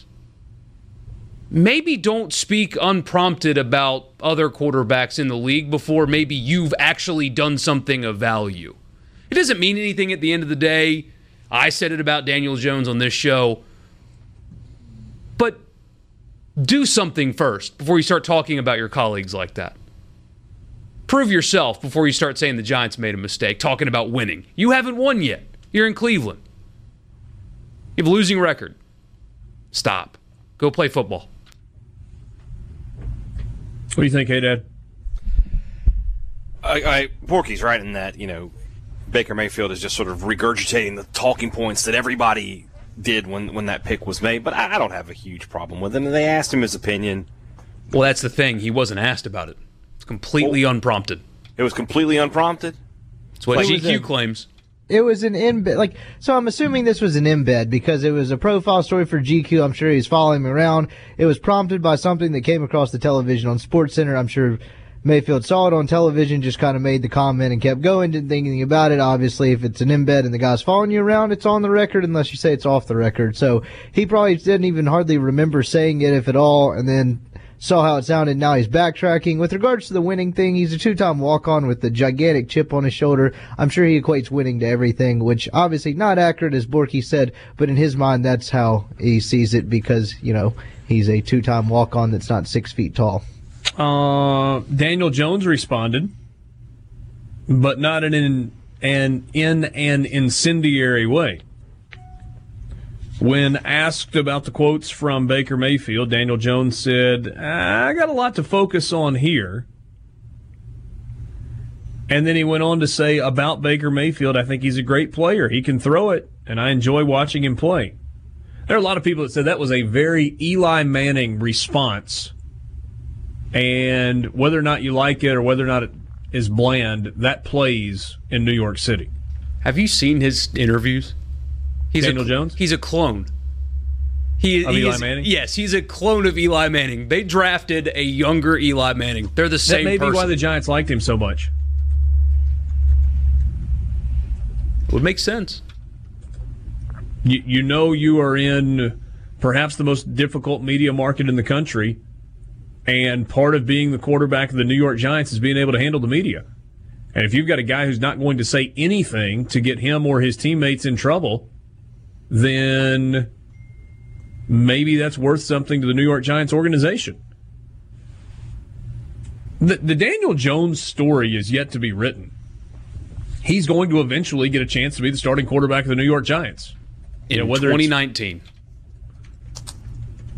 Maybe don't speak unprompted about other quarterbacks in the league before maybe you've actually done something of value. It doesn't mean anything at the end of the day. I said it about Daniel Jones on this show. But do something first before you start talking about your colleagues like that. Prove yourself before you start saying the Giants made a mistake, talking about winning. You haven't won yet. You're in Cleveland. You have a losing record. Stop. Go play football. What do you think, hey Dad? I, I Porky's right in that you know Baker Mayfield is just sort of regurgitating the talking points that everybody did when when that pick was made. But I, I don't have a huge problem with him. And they asked him his opinion. Well, that's the thing. He wasn't asked about it. It's completely oh. unprompted. It was completely unprompted. That's what It GQ claims. It was an embed, like so. I'm assuming this was an embed because it was a profile story for GQ. I'm sure he's following me around. It was prompted by something that came across the television on Sports Center. I'm sure Mayfield saw it on television, just kind of made the comment and kept going, didn't think anything about it. Obviously, if it's an embed and the guy's following you around, it's on the record unless you say it's off the record. So he probably didn't even hardly remember saying it, if at all, and then saw how it sounded. Now he's backtracking. With regards to the winning thing, he's a two-time walk-on with the gigantic chip on his shoulder. I'm sure he equates winning to everything, which obviously not accurate as Borky said, but in his mind, that's how he sees it because, you know, he's a two-time walk-on that's not six feet tall. Uh, Daniel Jones responded, but not in an, an in an incendiary way. When asked about the quotes from Baker Mayfield, Daniel Jones said, "I got a lot to focus on here." And then he went on to say about Baker Mayfield, I think he's a great player. He can throw it, and I enjoy watching him play. There are a lot of people that said that was a very Eli Manning response and whether or not you like it or whether or not it is bland, that plays in New York City. Have you seen his interviews? He's Daniel a, Jones? He's a clone. He, Of he Eli is- Manning? Yes, he's a clone of Eli Manning. They drafted a younger Eli Manning. They're the That same may be why the Giants liked him so much. It would make sense. You, you know you are in perhaps the most difficult media market in the country, and part of being the quarterback of the New York Giants is being able to handle the media. And if you've got a guy who's not going to say anything to get him or his teammates in trouble, then maybe that's worth something to the New York Giants organization. The, the Daniel Jones story is yet to be written. He's going to eventually get a chance to be the starting quarterback of the New York Giants. In You know, whether it's- 2019.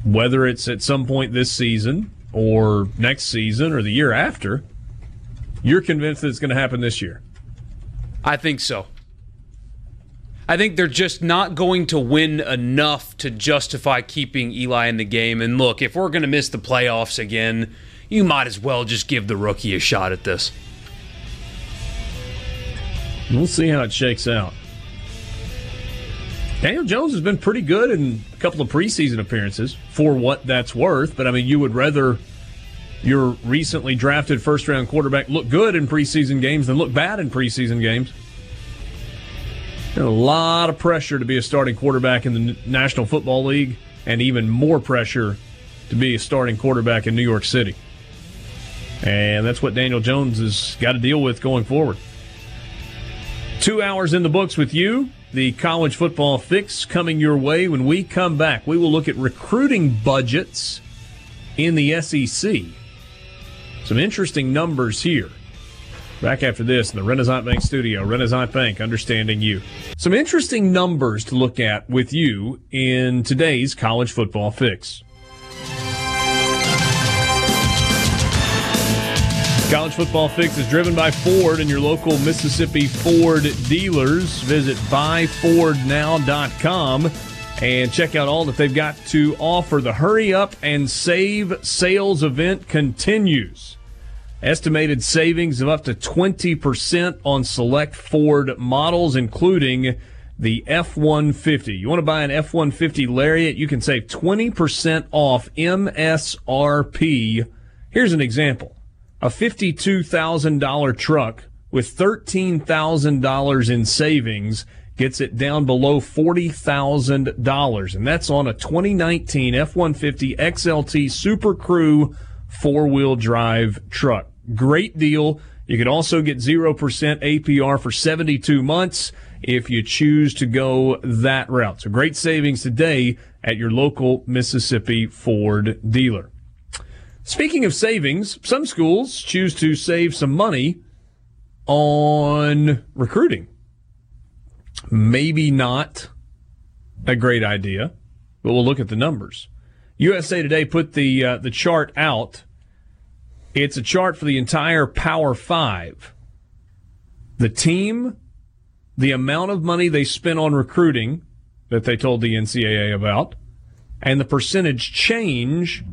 whether it's at some point this season or next season or the year after, you're convinced that it's going to happen this year. I think so. I think they're just not going to win enough to justify keeping Eli in the game. And look, if we're going to miss the playoffs again, you might as well just give the rookie a shot at this. We'll see how it shakes out. Daniel Jones has been pretty good in a couple of preseason appearances for what that's worth, but I mean, you would rather your recently drafted first round quarterback look good in preseason games than look bad in preseason games. A lot of pressure to be a starting quarterback in the National Football League, and even more pressure to be a starting quarterback in New York City. And that's what Daniel Jones has got to deal with going forward. Two hours in the books with you. The college football fix coming your way. When we come back, we will look at recruiting budgets in the SEC. Some interesting numbers here. Back after this in the Renaissance Bank studio. Renaissance Bank, understanding you. Some interesting numbers to look at with you in today's college football fix. College Football Fix is driven by Ford and your local Mississippi Ford dealers. Visit buyfordnow.com and check out all that they've got to offer. The Hurry Up and Save sales event continues. Estimated savings of up to 20% on select Ford models, including the F 150. You want to buy an F 150 Lariat? You can save 20% off MSRP. Here's an example a $52,000 truck with $13,000 in savings gets it down below $40,000. And that's on a 2019 F 150 XLT Super Crew four wheel drive truck. Great deal. You can also get 0% APR for 72 months if you choose to go that route. So great savings today at your local Mississippi Ford dealer. Speaking of savings, some schools choose to save some money on recruiting. Maybe not a great idea, but we'll look at the numbers. USA Today put the uh, the chart out It's a chart for the entire Power Five. The team, the amount of money they spent on recruiting that they told the NCAA about, and the percentage change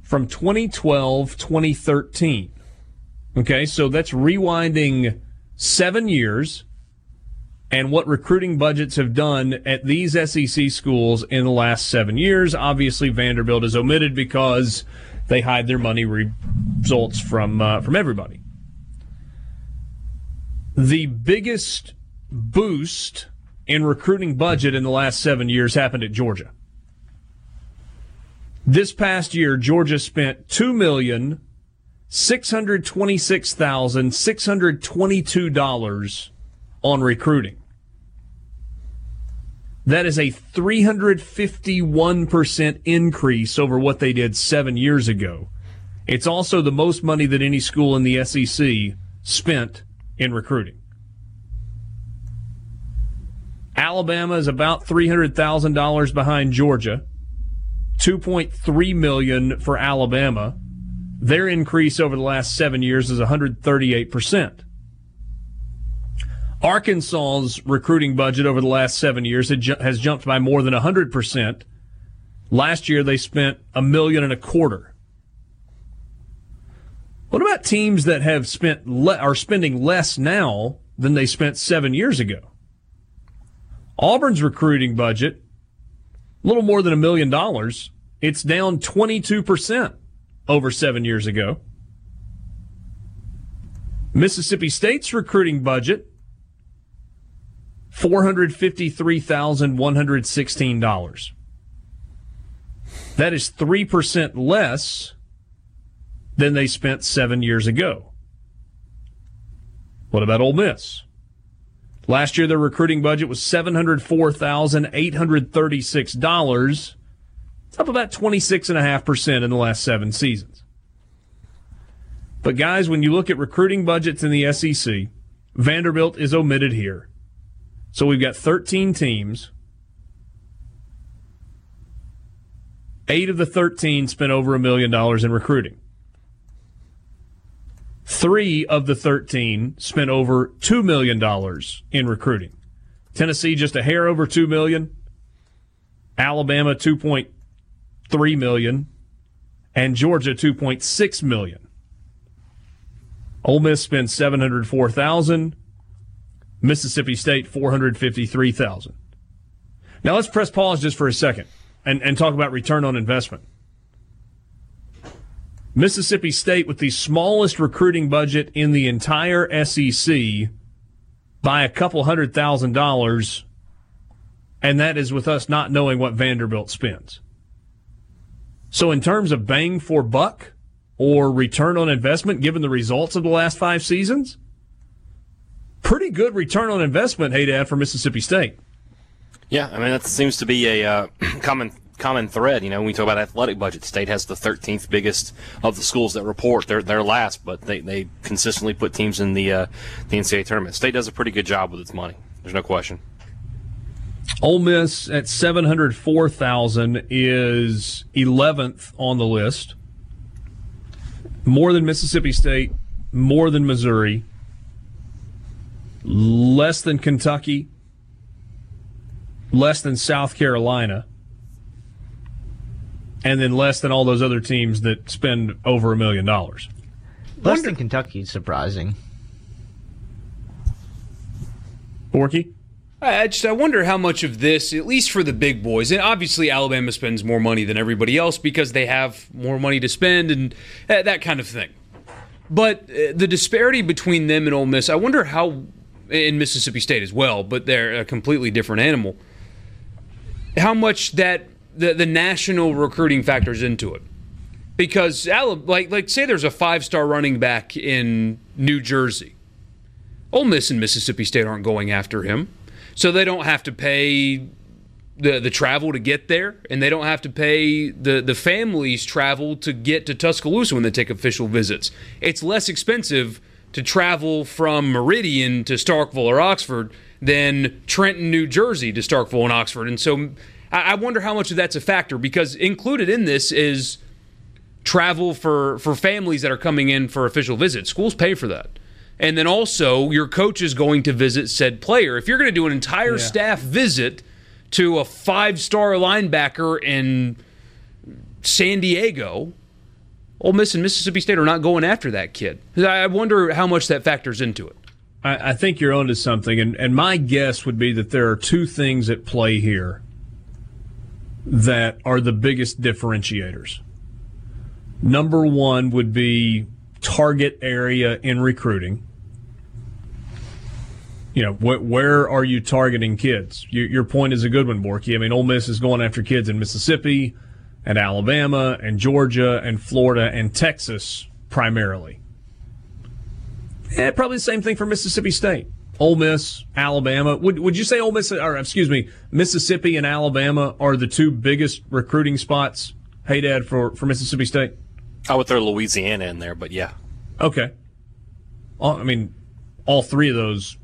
from 2012 2013. Okay, so that's rewinding seven years and what recruiting budgets have done at these SEC schools in the last seven years. Obviously, Vanderbilt is omitted because they hide their money results from uh, from everybody. The biggest boost in recruiting budget in the last seven years happened at Georgia. This past year, Georgia spent two million six hundred twenty-six thousand six hundred twenty-two dollars on recruiting. That is a 351% increase over what they did seven years ago. It's also the most money that any school in the SEC spent in recruiting. Alabama is about $300,000 behind Georgia. 2.3 million for Alabama. Their increase over the last 7 years is 138%. Arkansas's recruiting budget over the last 7 years has jumped by more than 100%. Last year they spent a million and a quarter. What about teams that have spent le- are spending less now than they spent 7 years ago? Auburn's recruiting budget, a little more than a million dollars. It's down 22% over seven years ago. Mississippi State's recruiting budget, $453,116. That is 3% less than they spent seven years ago. What about Ole Miss? Last year, their recruiting budget was $704,836. It's up about 26.5% in the last seven seasons. But, guys, when you look at recruiting budgets in the SEC, Vanderbilt is omitted here. So we've got 13 teams. Eight of the 13 spent over a million dollars in recruiting. Three of the 13 spent over $2 million in recruiting. Tennessee just a hair over 2 million. Alabama 2.3 million. And Georgia 2.6 million. Ole Miss spent 704,000. Mississippi State 453,000. Now let's press pause just for a second and, and talk about return on investment. Mississippi State with the smallest recruiting budget in the entire SEC by a couple hundred thousand dollars, and that is with us not knowing what Vanderbilt spends. So, in terms of bang for buck or return on investment, given the results of the last five seasons, pretty good return on investment, hey, Dad, for Mississippi State. Yeah, I mean, that seems to be a uh, common common thread. You know, when we talk about athletic budget, state has the 13th biggest of the schools that report. They're they're last, but they, they consistently put teams in the uh, the NCAA tournament. State does a pretty good job with its money. There's no question. Ole Miss at 704,000 is 11th on the list. More than Mississippi State, more than Missouri, less than Kentucky, less than South Carolina and then less than all those other teams that spend over a million dollars. Less than Kentucky is surprising. Borky? I just I wonder how much of this, at least for the big boys, and obviously Alabama spends more money than everybody else because they have more money to spend and that kind of thing. But uh, the disparity between them and Ole Miss, I wonder how, in Mississippi State as well, but they're a completely different animal. How much that the the national recruiting factors into it because like like say there's a five star running back in New Jersey, Ole Miss and Mississippi State aren't going after him, so they don't have to pay the the travel to get there, and they don't have to pay the the families travel to get to Tuscaloosa when they take official visits. It's less expensive to travel from Meridian to Starkville or Oxford than Trenton, New Jersey to Starkville and Oxford, and so I wonder how much of that's a factor because included in this is travel for for families that are coming in for official visits. Schools pay for that. And then also your coach is going to visit said player. If you're going to do an entire Yeah. staff visit to a five-star linebacker in San Diego, Ole Miss and Mississippi State are not going after that kid. I wonder how much that factors into it. I, I think you're onto something, and, and my guess would be that there are two things at play here that are the biggest differentiators. Number one would be target area in recruiting. You know, wh- where are you targeting kids? Your, your point is a good one, Borky. I mean, Ole Miss is going after kids in Mississippi and Alabama and Georgia and Florida and Texas primarily. Eh, probably the same thing for Mississippi State. Ole Miss, Alabama. Would would you say Ole Miss or excuse me, Mississippi and Alabama are the two biggest recruiting spots? Hey, Dad, for for Mississippi State. I would throw Louisiana in there, but yeah. Okay. All, I mean, all three of those.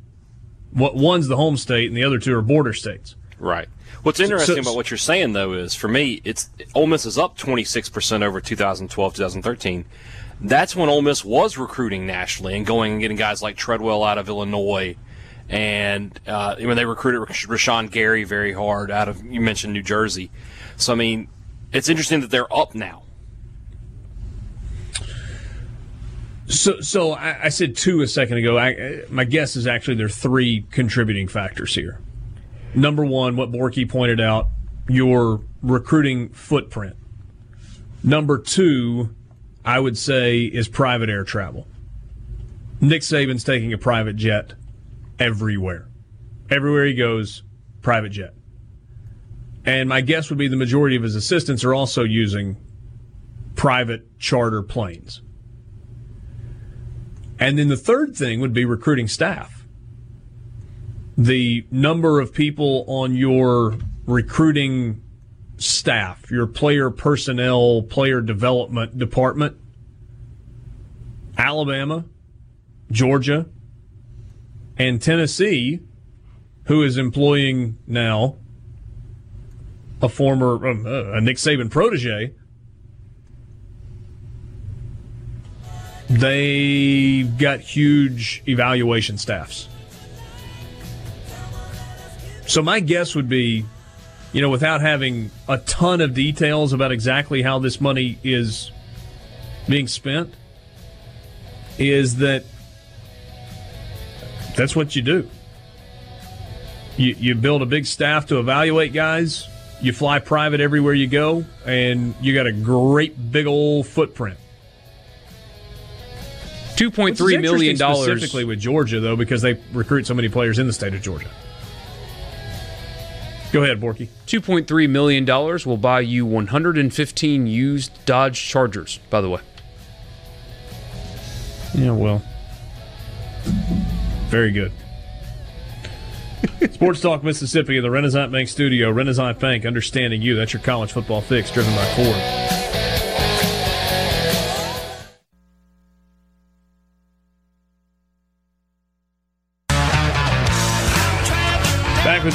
What one's the home state, and the other two are border states. Right. What's So- interesting so- about what you're saying though is for me, it's Ole Miss is up 26 percent over 2012, 2013. That's when Ole Miss was recruiting nationally and going and getting guys like Treadwell out of Illinois, and uh, when they recruited Rashan Gary very hard out of you mentioned New Jersey. So I mean, it's interesting that they're up now. So, so I, I said two a second ago. I, my guess is actually there are three contributing factors here. Number one, what Borky pointed out, your recruiting footprint. Number two, I would say, is private air travel. Nick Saban's taking a private jet everywhere. Everywhere he goes, private jet. And my guess would be the majority of his assistants are also using private charter planes. And then the third thing would be recruiting staff. The number of people on your recruiting staff, your player personnel, player development department, Alabama, Georgia, and Tennessee, who is employing now a former um, uh, a Nick Saban protege, they've got huge evaluation staffs. So my guess would be, you know, without having a ton of details about exactly how this money is being spent, is that that's what you do. You, you build a big staff to evaluate guys. You fly private everywhere you go, and you got a great big old footprint. Two point three million dollars specifically with Georgia, though, because they recruit so many players in the state of Georgia. Go ahead, Borky. Two point three million dollars will buy you one hundred and fifteen used Dodge Chargers. By the way, Yeah, well, very good. Sports Talk Mississippi in the Renaissance Bank Studio. Renaissance Bank, understanding you. That's your college football fix, driven by Ford.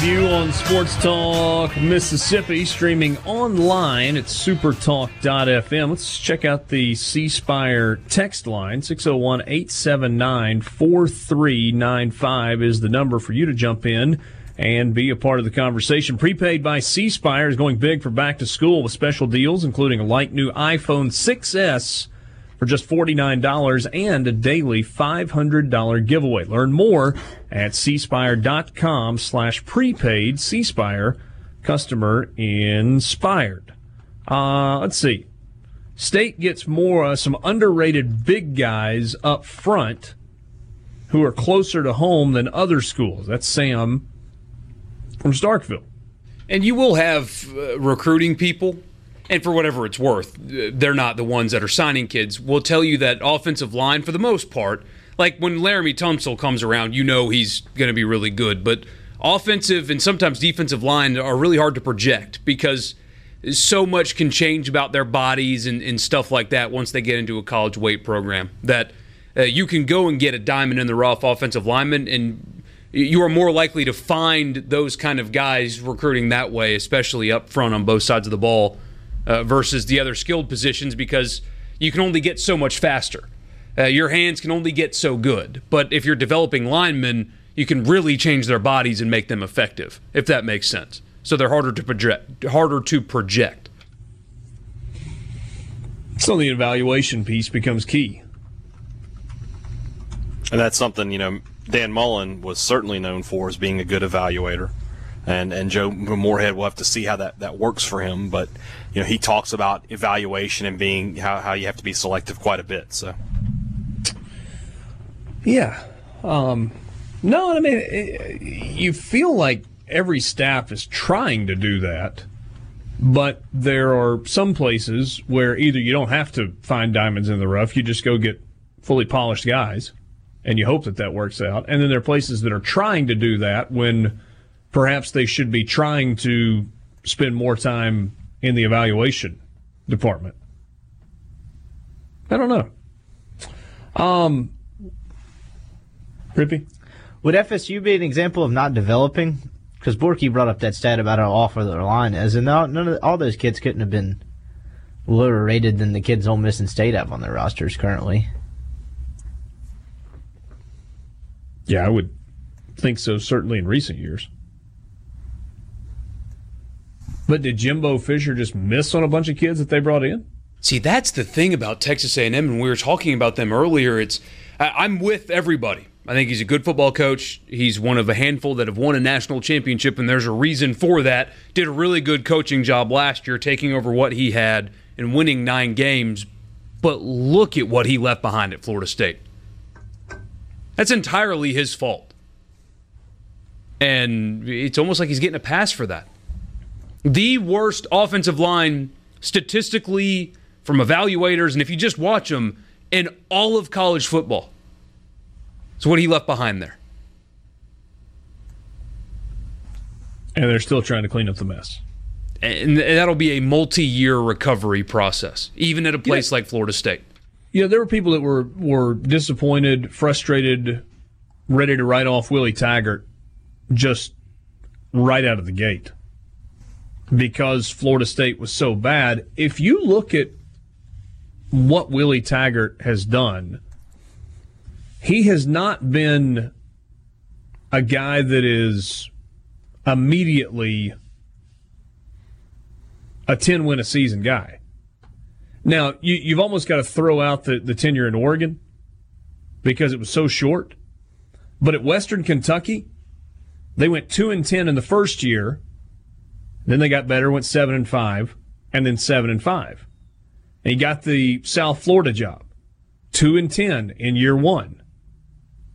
You on Sports Talk Mississippi, streaming online at supertalk.fm. Let's check out the C Spire text line. 601 879 4395 is the number for you to jump in and be a part of the conversation. Prepaid by C Spire is going big for back to school with special deals, including a light new iPhone 6S for just $49 and a daily $500 giveaway. Learn more at cspire.com slash prepaid. Cspire, customer inspired. Uh, let's see. State gets more, uh, some underrated big guys up front who are closer to home than other schools. That's Sam from Starkville. and you will have uh, recruiting people, and for whatever it's worth, they're not the ones that are signing kids. Will tell you that offensive line, for the most part, like when Laremy Tunsil comes around, you know he's going to be really good. But offensive and sometimes defensive line are really hard to project because so much can change about their bodies and, and stuff like that once they get into a college weight program that uh, you can go and get a diamond in the rough offensive lineman and you are more likely to find those kind of guys recruiting that way, especially up front on both sides of the ball, uh, versus the other skilled positions because you can only get so much faster. Uh, your hands can only get so good. But if you're developing linemen, you can really change their bodies and make them effective, if that makes sense. So they're harder to project. Harder to project. So the evaluation piece becomes key. And that's something, you know, Dan Mullen was certainly known for as being a good evaluator. And and Joe Moorhead will have to see how that, that works for him. But, you know, he talks about evaluation and being how, how you have to be selective quite a bit. So Yeah. Um, no, I mean, it, you feel like every staff is trying to do that, but there are some places where either you don't have to find diamonds in the rough, you just go get fully polished guys, and you hope that that works out. And then there are places that are trying to do that when perhaps they should be trying to spend more time in the evaluation department. I don't know. Um, Rippee? Would FSU be an example of not developing? Because Borky brought up that stat about how awful their line is, and none of all those kids couldn't have been lower rated than the kids Ole Miss and State have on their rosters currently. Yeah, I would think so. Certainly in recent years. But did Jimbo Fisher just miss on a bunch of kids that they brought in? See, that's the thing about Texas A&M, and we were talking about them earlier. It's I, I'm with everybody. I think he's a good football coach. He's one of a handful that have won a national championship, and there's a reason for that. Did a really good coaching job last year, taking over what he had and winning nine games. But look at what he left behind at Florida State. That's entirely his fault. And it's almost like he's getting a pass for that. The worst offensive line statistically from evaluators, and if you just watch them, in all of college football. So what he left behind there. And they're still trying to clean up the mess. And that'll be a multi-year recovery process, even at a place yeah. like Florida State. Yeah, there were people that were were disappointed, frustrated, ready to write off Willie Taggart just right out of the gate because Florida State was so bad. If you look at what Willie Taggart has done, he has not been a guy that is immediately a 10 win a season guy. Now, you, have almost got to throw out the, the tenure in Oregon because it was so short. But at Western Kentucky, they went 2 and 10 in the first year. Then they got better, went 7 and 5, and then 7 and 5. And he got the South Florida job. 2 and 10 in year 1.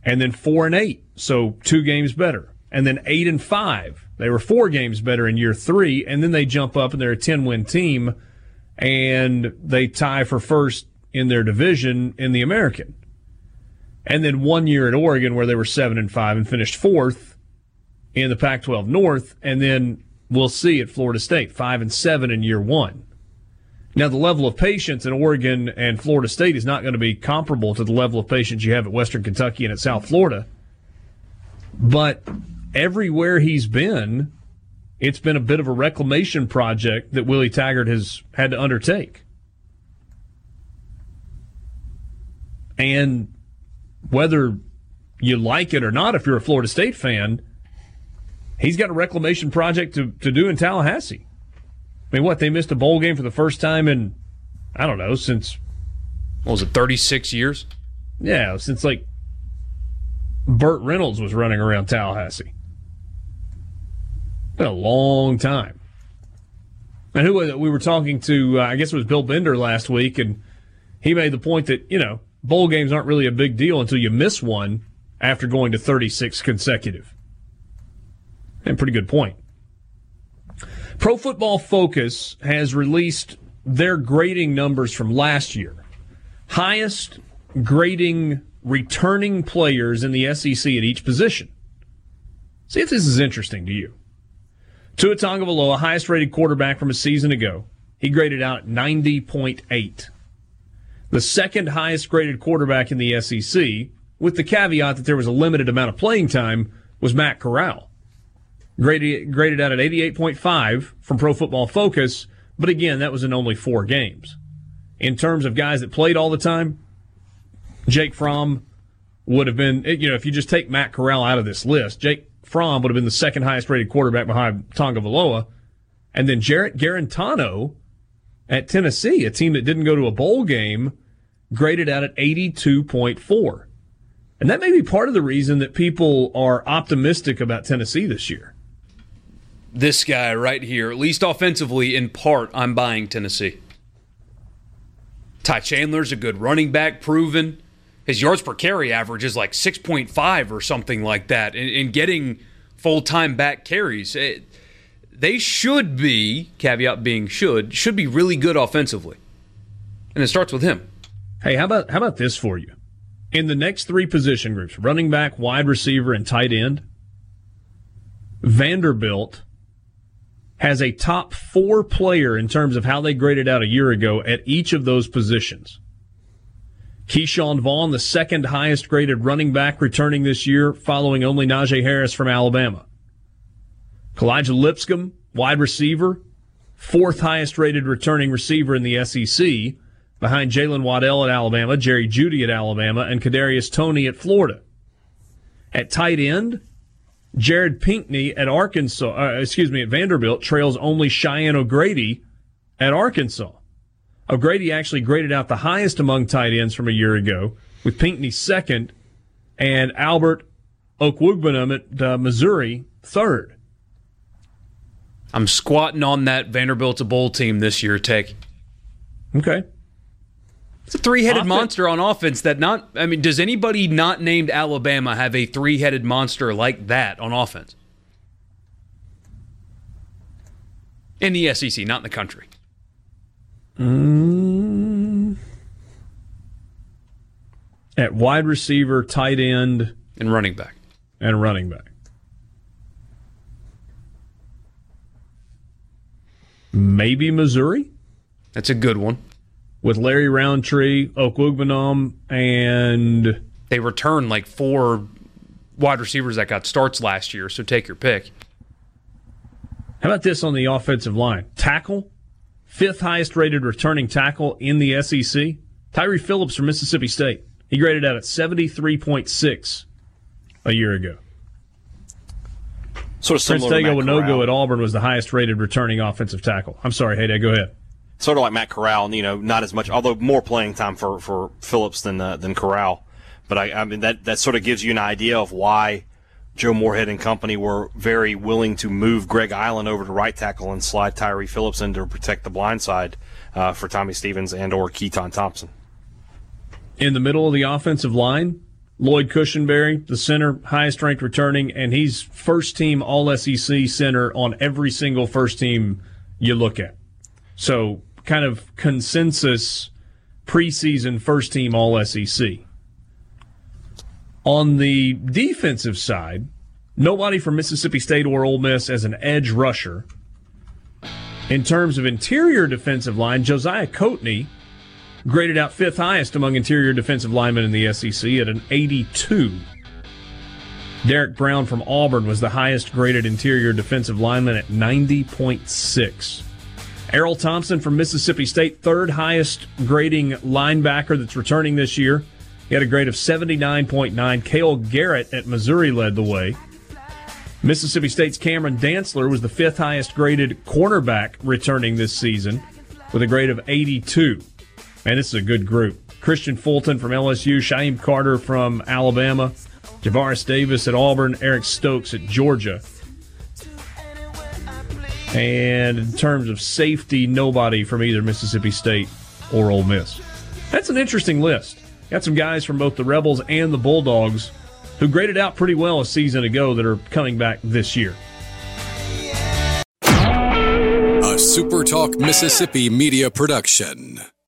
And then 4 and 8, so two games better. And then 8 and 5. They were four games better in year 3, and then they jump up and they're a 10-win team and they tie for first in their division in the American. And then one year at Oregon where they were 7 and 5 and finished fourth in the Pac 12 North. And then we'll see at Florida State, 5 and 7 in year one. Now, the level of patience in Oregon and Florida State is not going to be comparable to the level of patience you have at Western Kentucky and at South Florida. But everywhere he's been, it's been a bit of a reclamation project that Willie Taggart has had to undertake. And whether you like it or not, if you're a Florida State fan, he's got a reclamation project to, to do in Tallahassee. I mean, what, they missed a bowl game for the first time in, I don't know, since. What was it, 36 years? Yeah, since like Burt Reynolds was running around Tallahassee. Been a long time. And who was it? We were talking to, uh, I guess it was Bill Bender last week, and he made the point that, you know, bowl games aren't really a big deal until you miss one after going to 36 consecutive. And pretty good point. Pro Football Focus has released their grading numbers from last year. Highest grading returning players in the SEC at each position. See if this is interesting to you. Tua Tagovailoa, highest rated quarterback from a season ago. He graded out at 90.8. The second highest graded quarterback in the SEC, with the caveat that there was a limited amount of playing time, was Matt Corral. Graded, graded out at 88.5 from Pro Football Focus, but again, that was in only four games. in terms of guys that played all the time, Jake Fromm would have been, you know, if you just take Matt Corral out of this list, Jake Fromm would have been the second highest rated quarterback behind Tagovailoa. And then Jarrett Guarantano at Tennessee, a team that didn't go to a bowl game, graded out at 82.4. And that may be part of the reason that people are optimistic about Tennessee this year. This guy right here, at least offensively, in part, I'm buying Tennessee. Ty Chandler's a good running back, proven. His yards per carry average is like 6.5 or something like that. And, and getting full time back carries. It, they should be, caveat being should, should be really good offensively. And it starts with him. Hey, how about how about this for you? In the next three position groups, running back, wide receiver, and tight end, Vanderbilt has a top four player in terms of how they graded out a year ago at each of those positions. Ke'Shawn Vaughn, the second highest graded running back returning this year, following only Najee Harris from Alabama. Kalijah Lipscomb, wide receiver, fourth highest rated returning receiver in the SEC, behind Jaylen Waddle at Alabama, Jerry Jeudy at Alabama, and Kadarius Toney at Florida. At tight end, Jared Pinkney at Arkansas, uh, excuse me, at Vanderbilt trails only Cheyenne O'Grady at Arkansas. O'Grady actually graded out the highest among tight ends from a year ago, with Pinkney second and Albert Okwuegbunam at uh, Missouri third. I'm squatting on that Vanderbilt's a bowl team this year, Take. Okay. It's a three-headed monster on offense that not I mean, does anybody not named Alabama have a three-headed monster like that on offense? In the SEC, not in the country. Mm. At wide receiver, tight end, and running back. And running back. Maybe Missouri? That's a good one. With Larry Rountree, Okwuegbunam, and. They return like four wide receivers that got starts last year, so take your pick. How about this on the offensive line? Tackle, fifth highest rated returning tackle in the SEC. Tyree Phillips from Mississippi State. He graded out at 73.6 a year ago. Sort of similar Prince to Dago Matt Wanogho at Auburn was the highest rated returning offensive tackle. I'm sorry, Hayday, go ahead. Sort of like Matt Corral, you know, not as much, although more playing time for, for Phillips than uh, than Corral. But I, I mean that that sort of gives you an idea of why Joe Moorhead and company were very willing to move Greg Eiland over to right tackle and slide Tyree Phillips in to protect the blind side uh, for Tommy Stevens and or Keytaon Thompson. In the middle of the offensive line, Lloyd Cushenberry, the center, highest ranked returning, and he's first team All SEC center on every single first team you look at. So, kind of consensus preseason first team All SEC. On the defensive side, nobody from Mississippi State or Ole Miss as an edge rusher. In terms of interior defensive line, Josiah Coatney graded out fifth highest among interior defensive linemen in the SEC at an 82. Derrick Brown from Auburn was the highest graded interior defensive lineman at 90.6. Erroll Thompson from Mississippi State, third highest grading linebacker that's returning this year. He had a grade of 79.9. Cale Garrett at Missouri led the way. Mississippi State's Cameron Dantzler was the fifth highest graded cornerback returning this season with a grade of 82. And this is a good group. Kristian Fulton from LSU, Shyheim Carter from Alabama, Javaris Davis at Auburn, Eric Stokes at Georgia. And in terms of safety, nobody from either Mississippi State or Ole Miss. That's an interesting list. Got some guys from both the Rebels and the Bulldogs who graded out pretty well a season ago that are coming back this year. A SuperTalk Mississippi media production.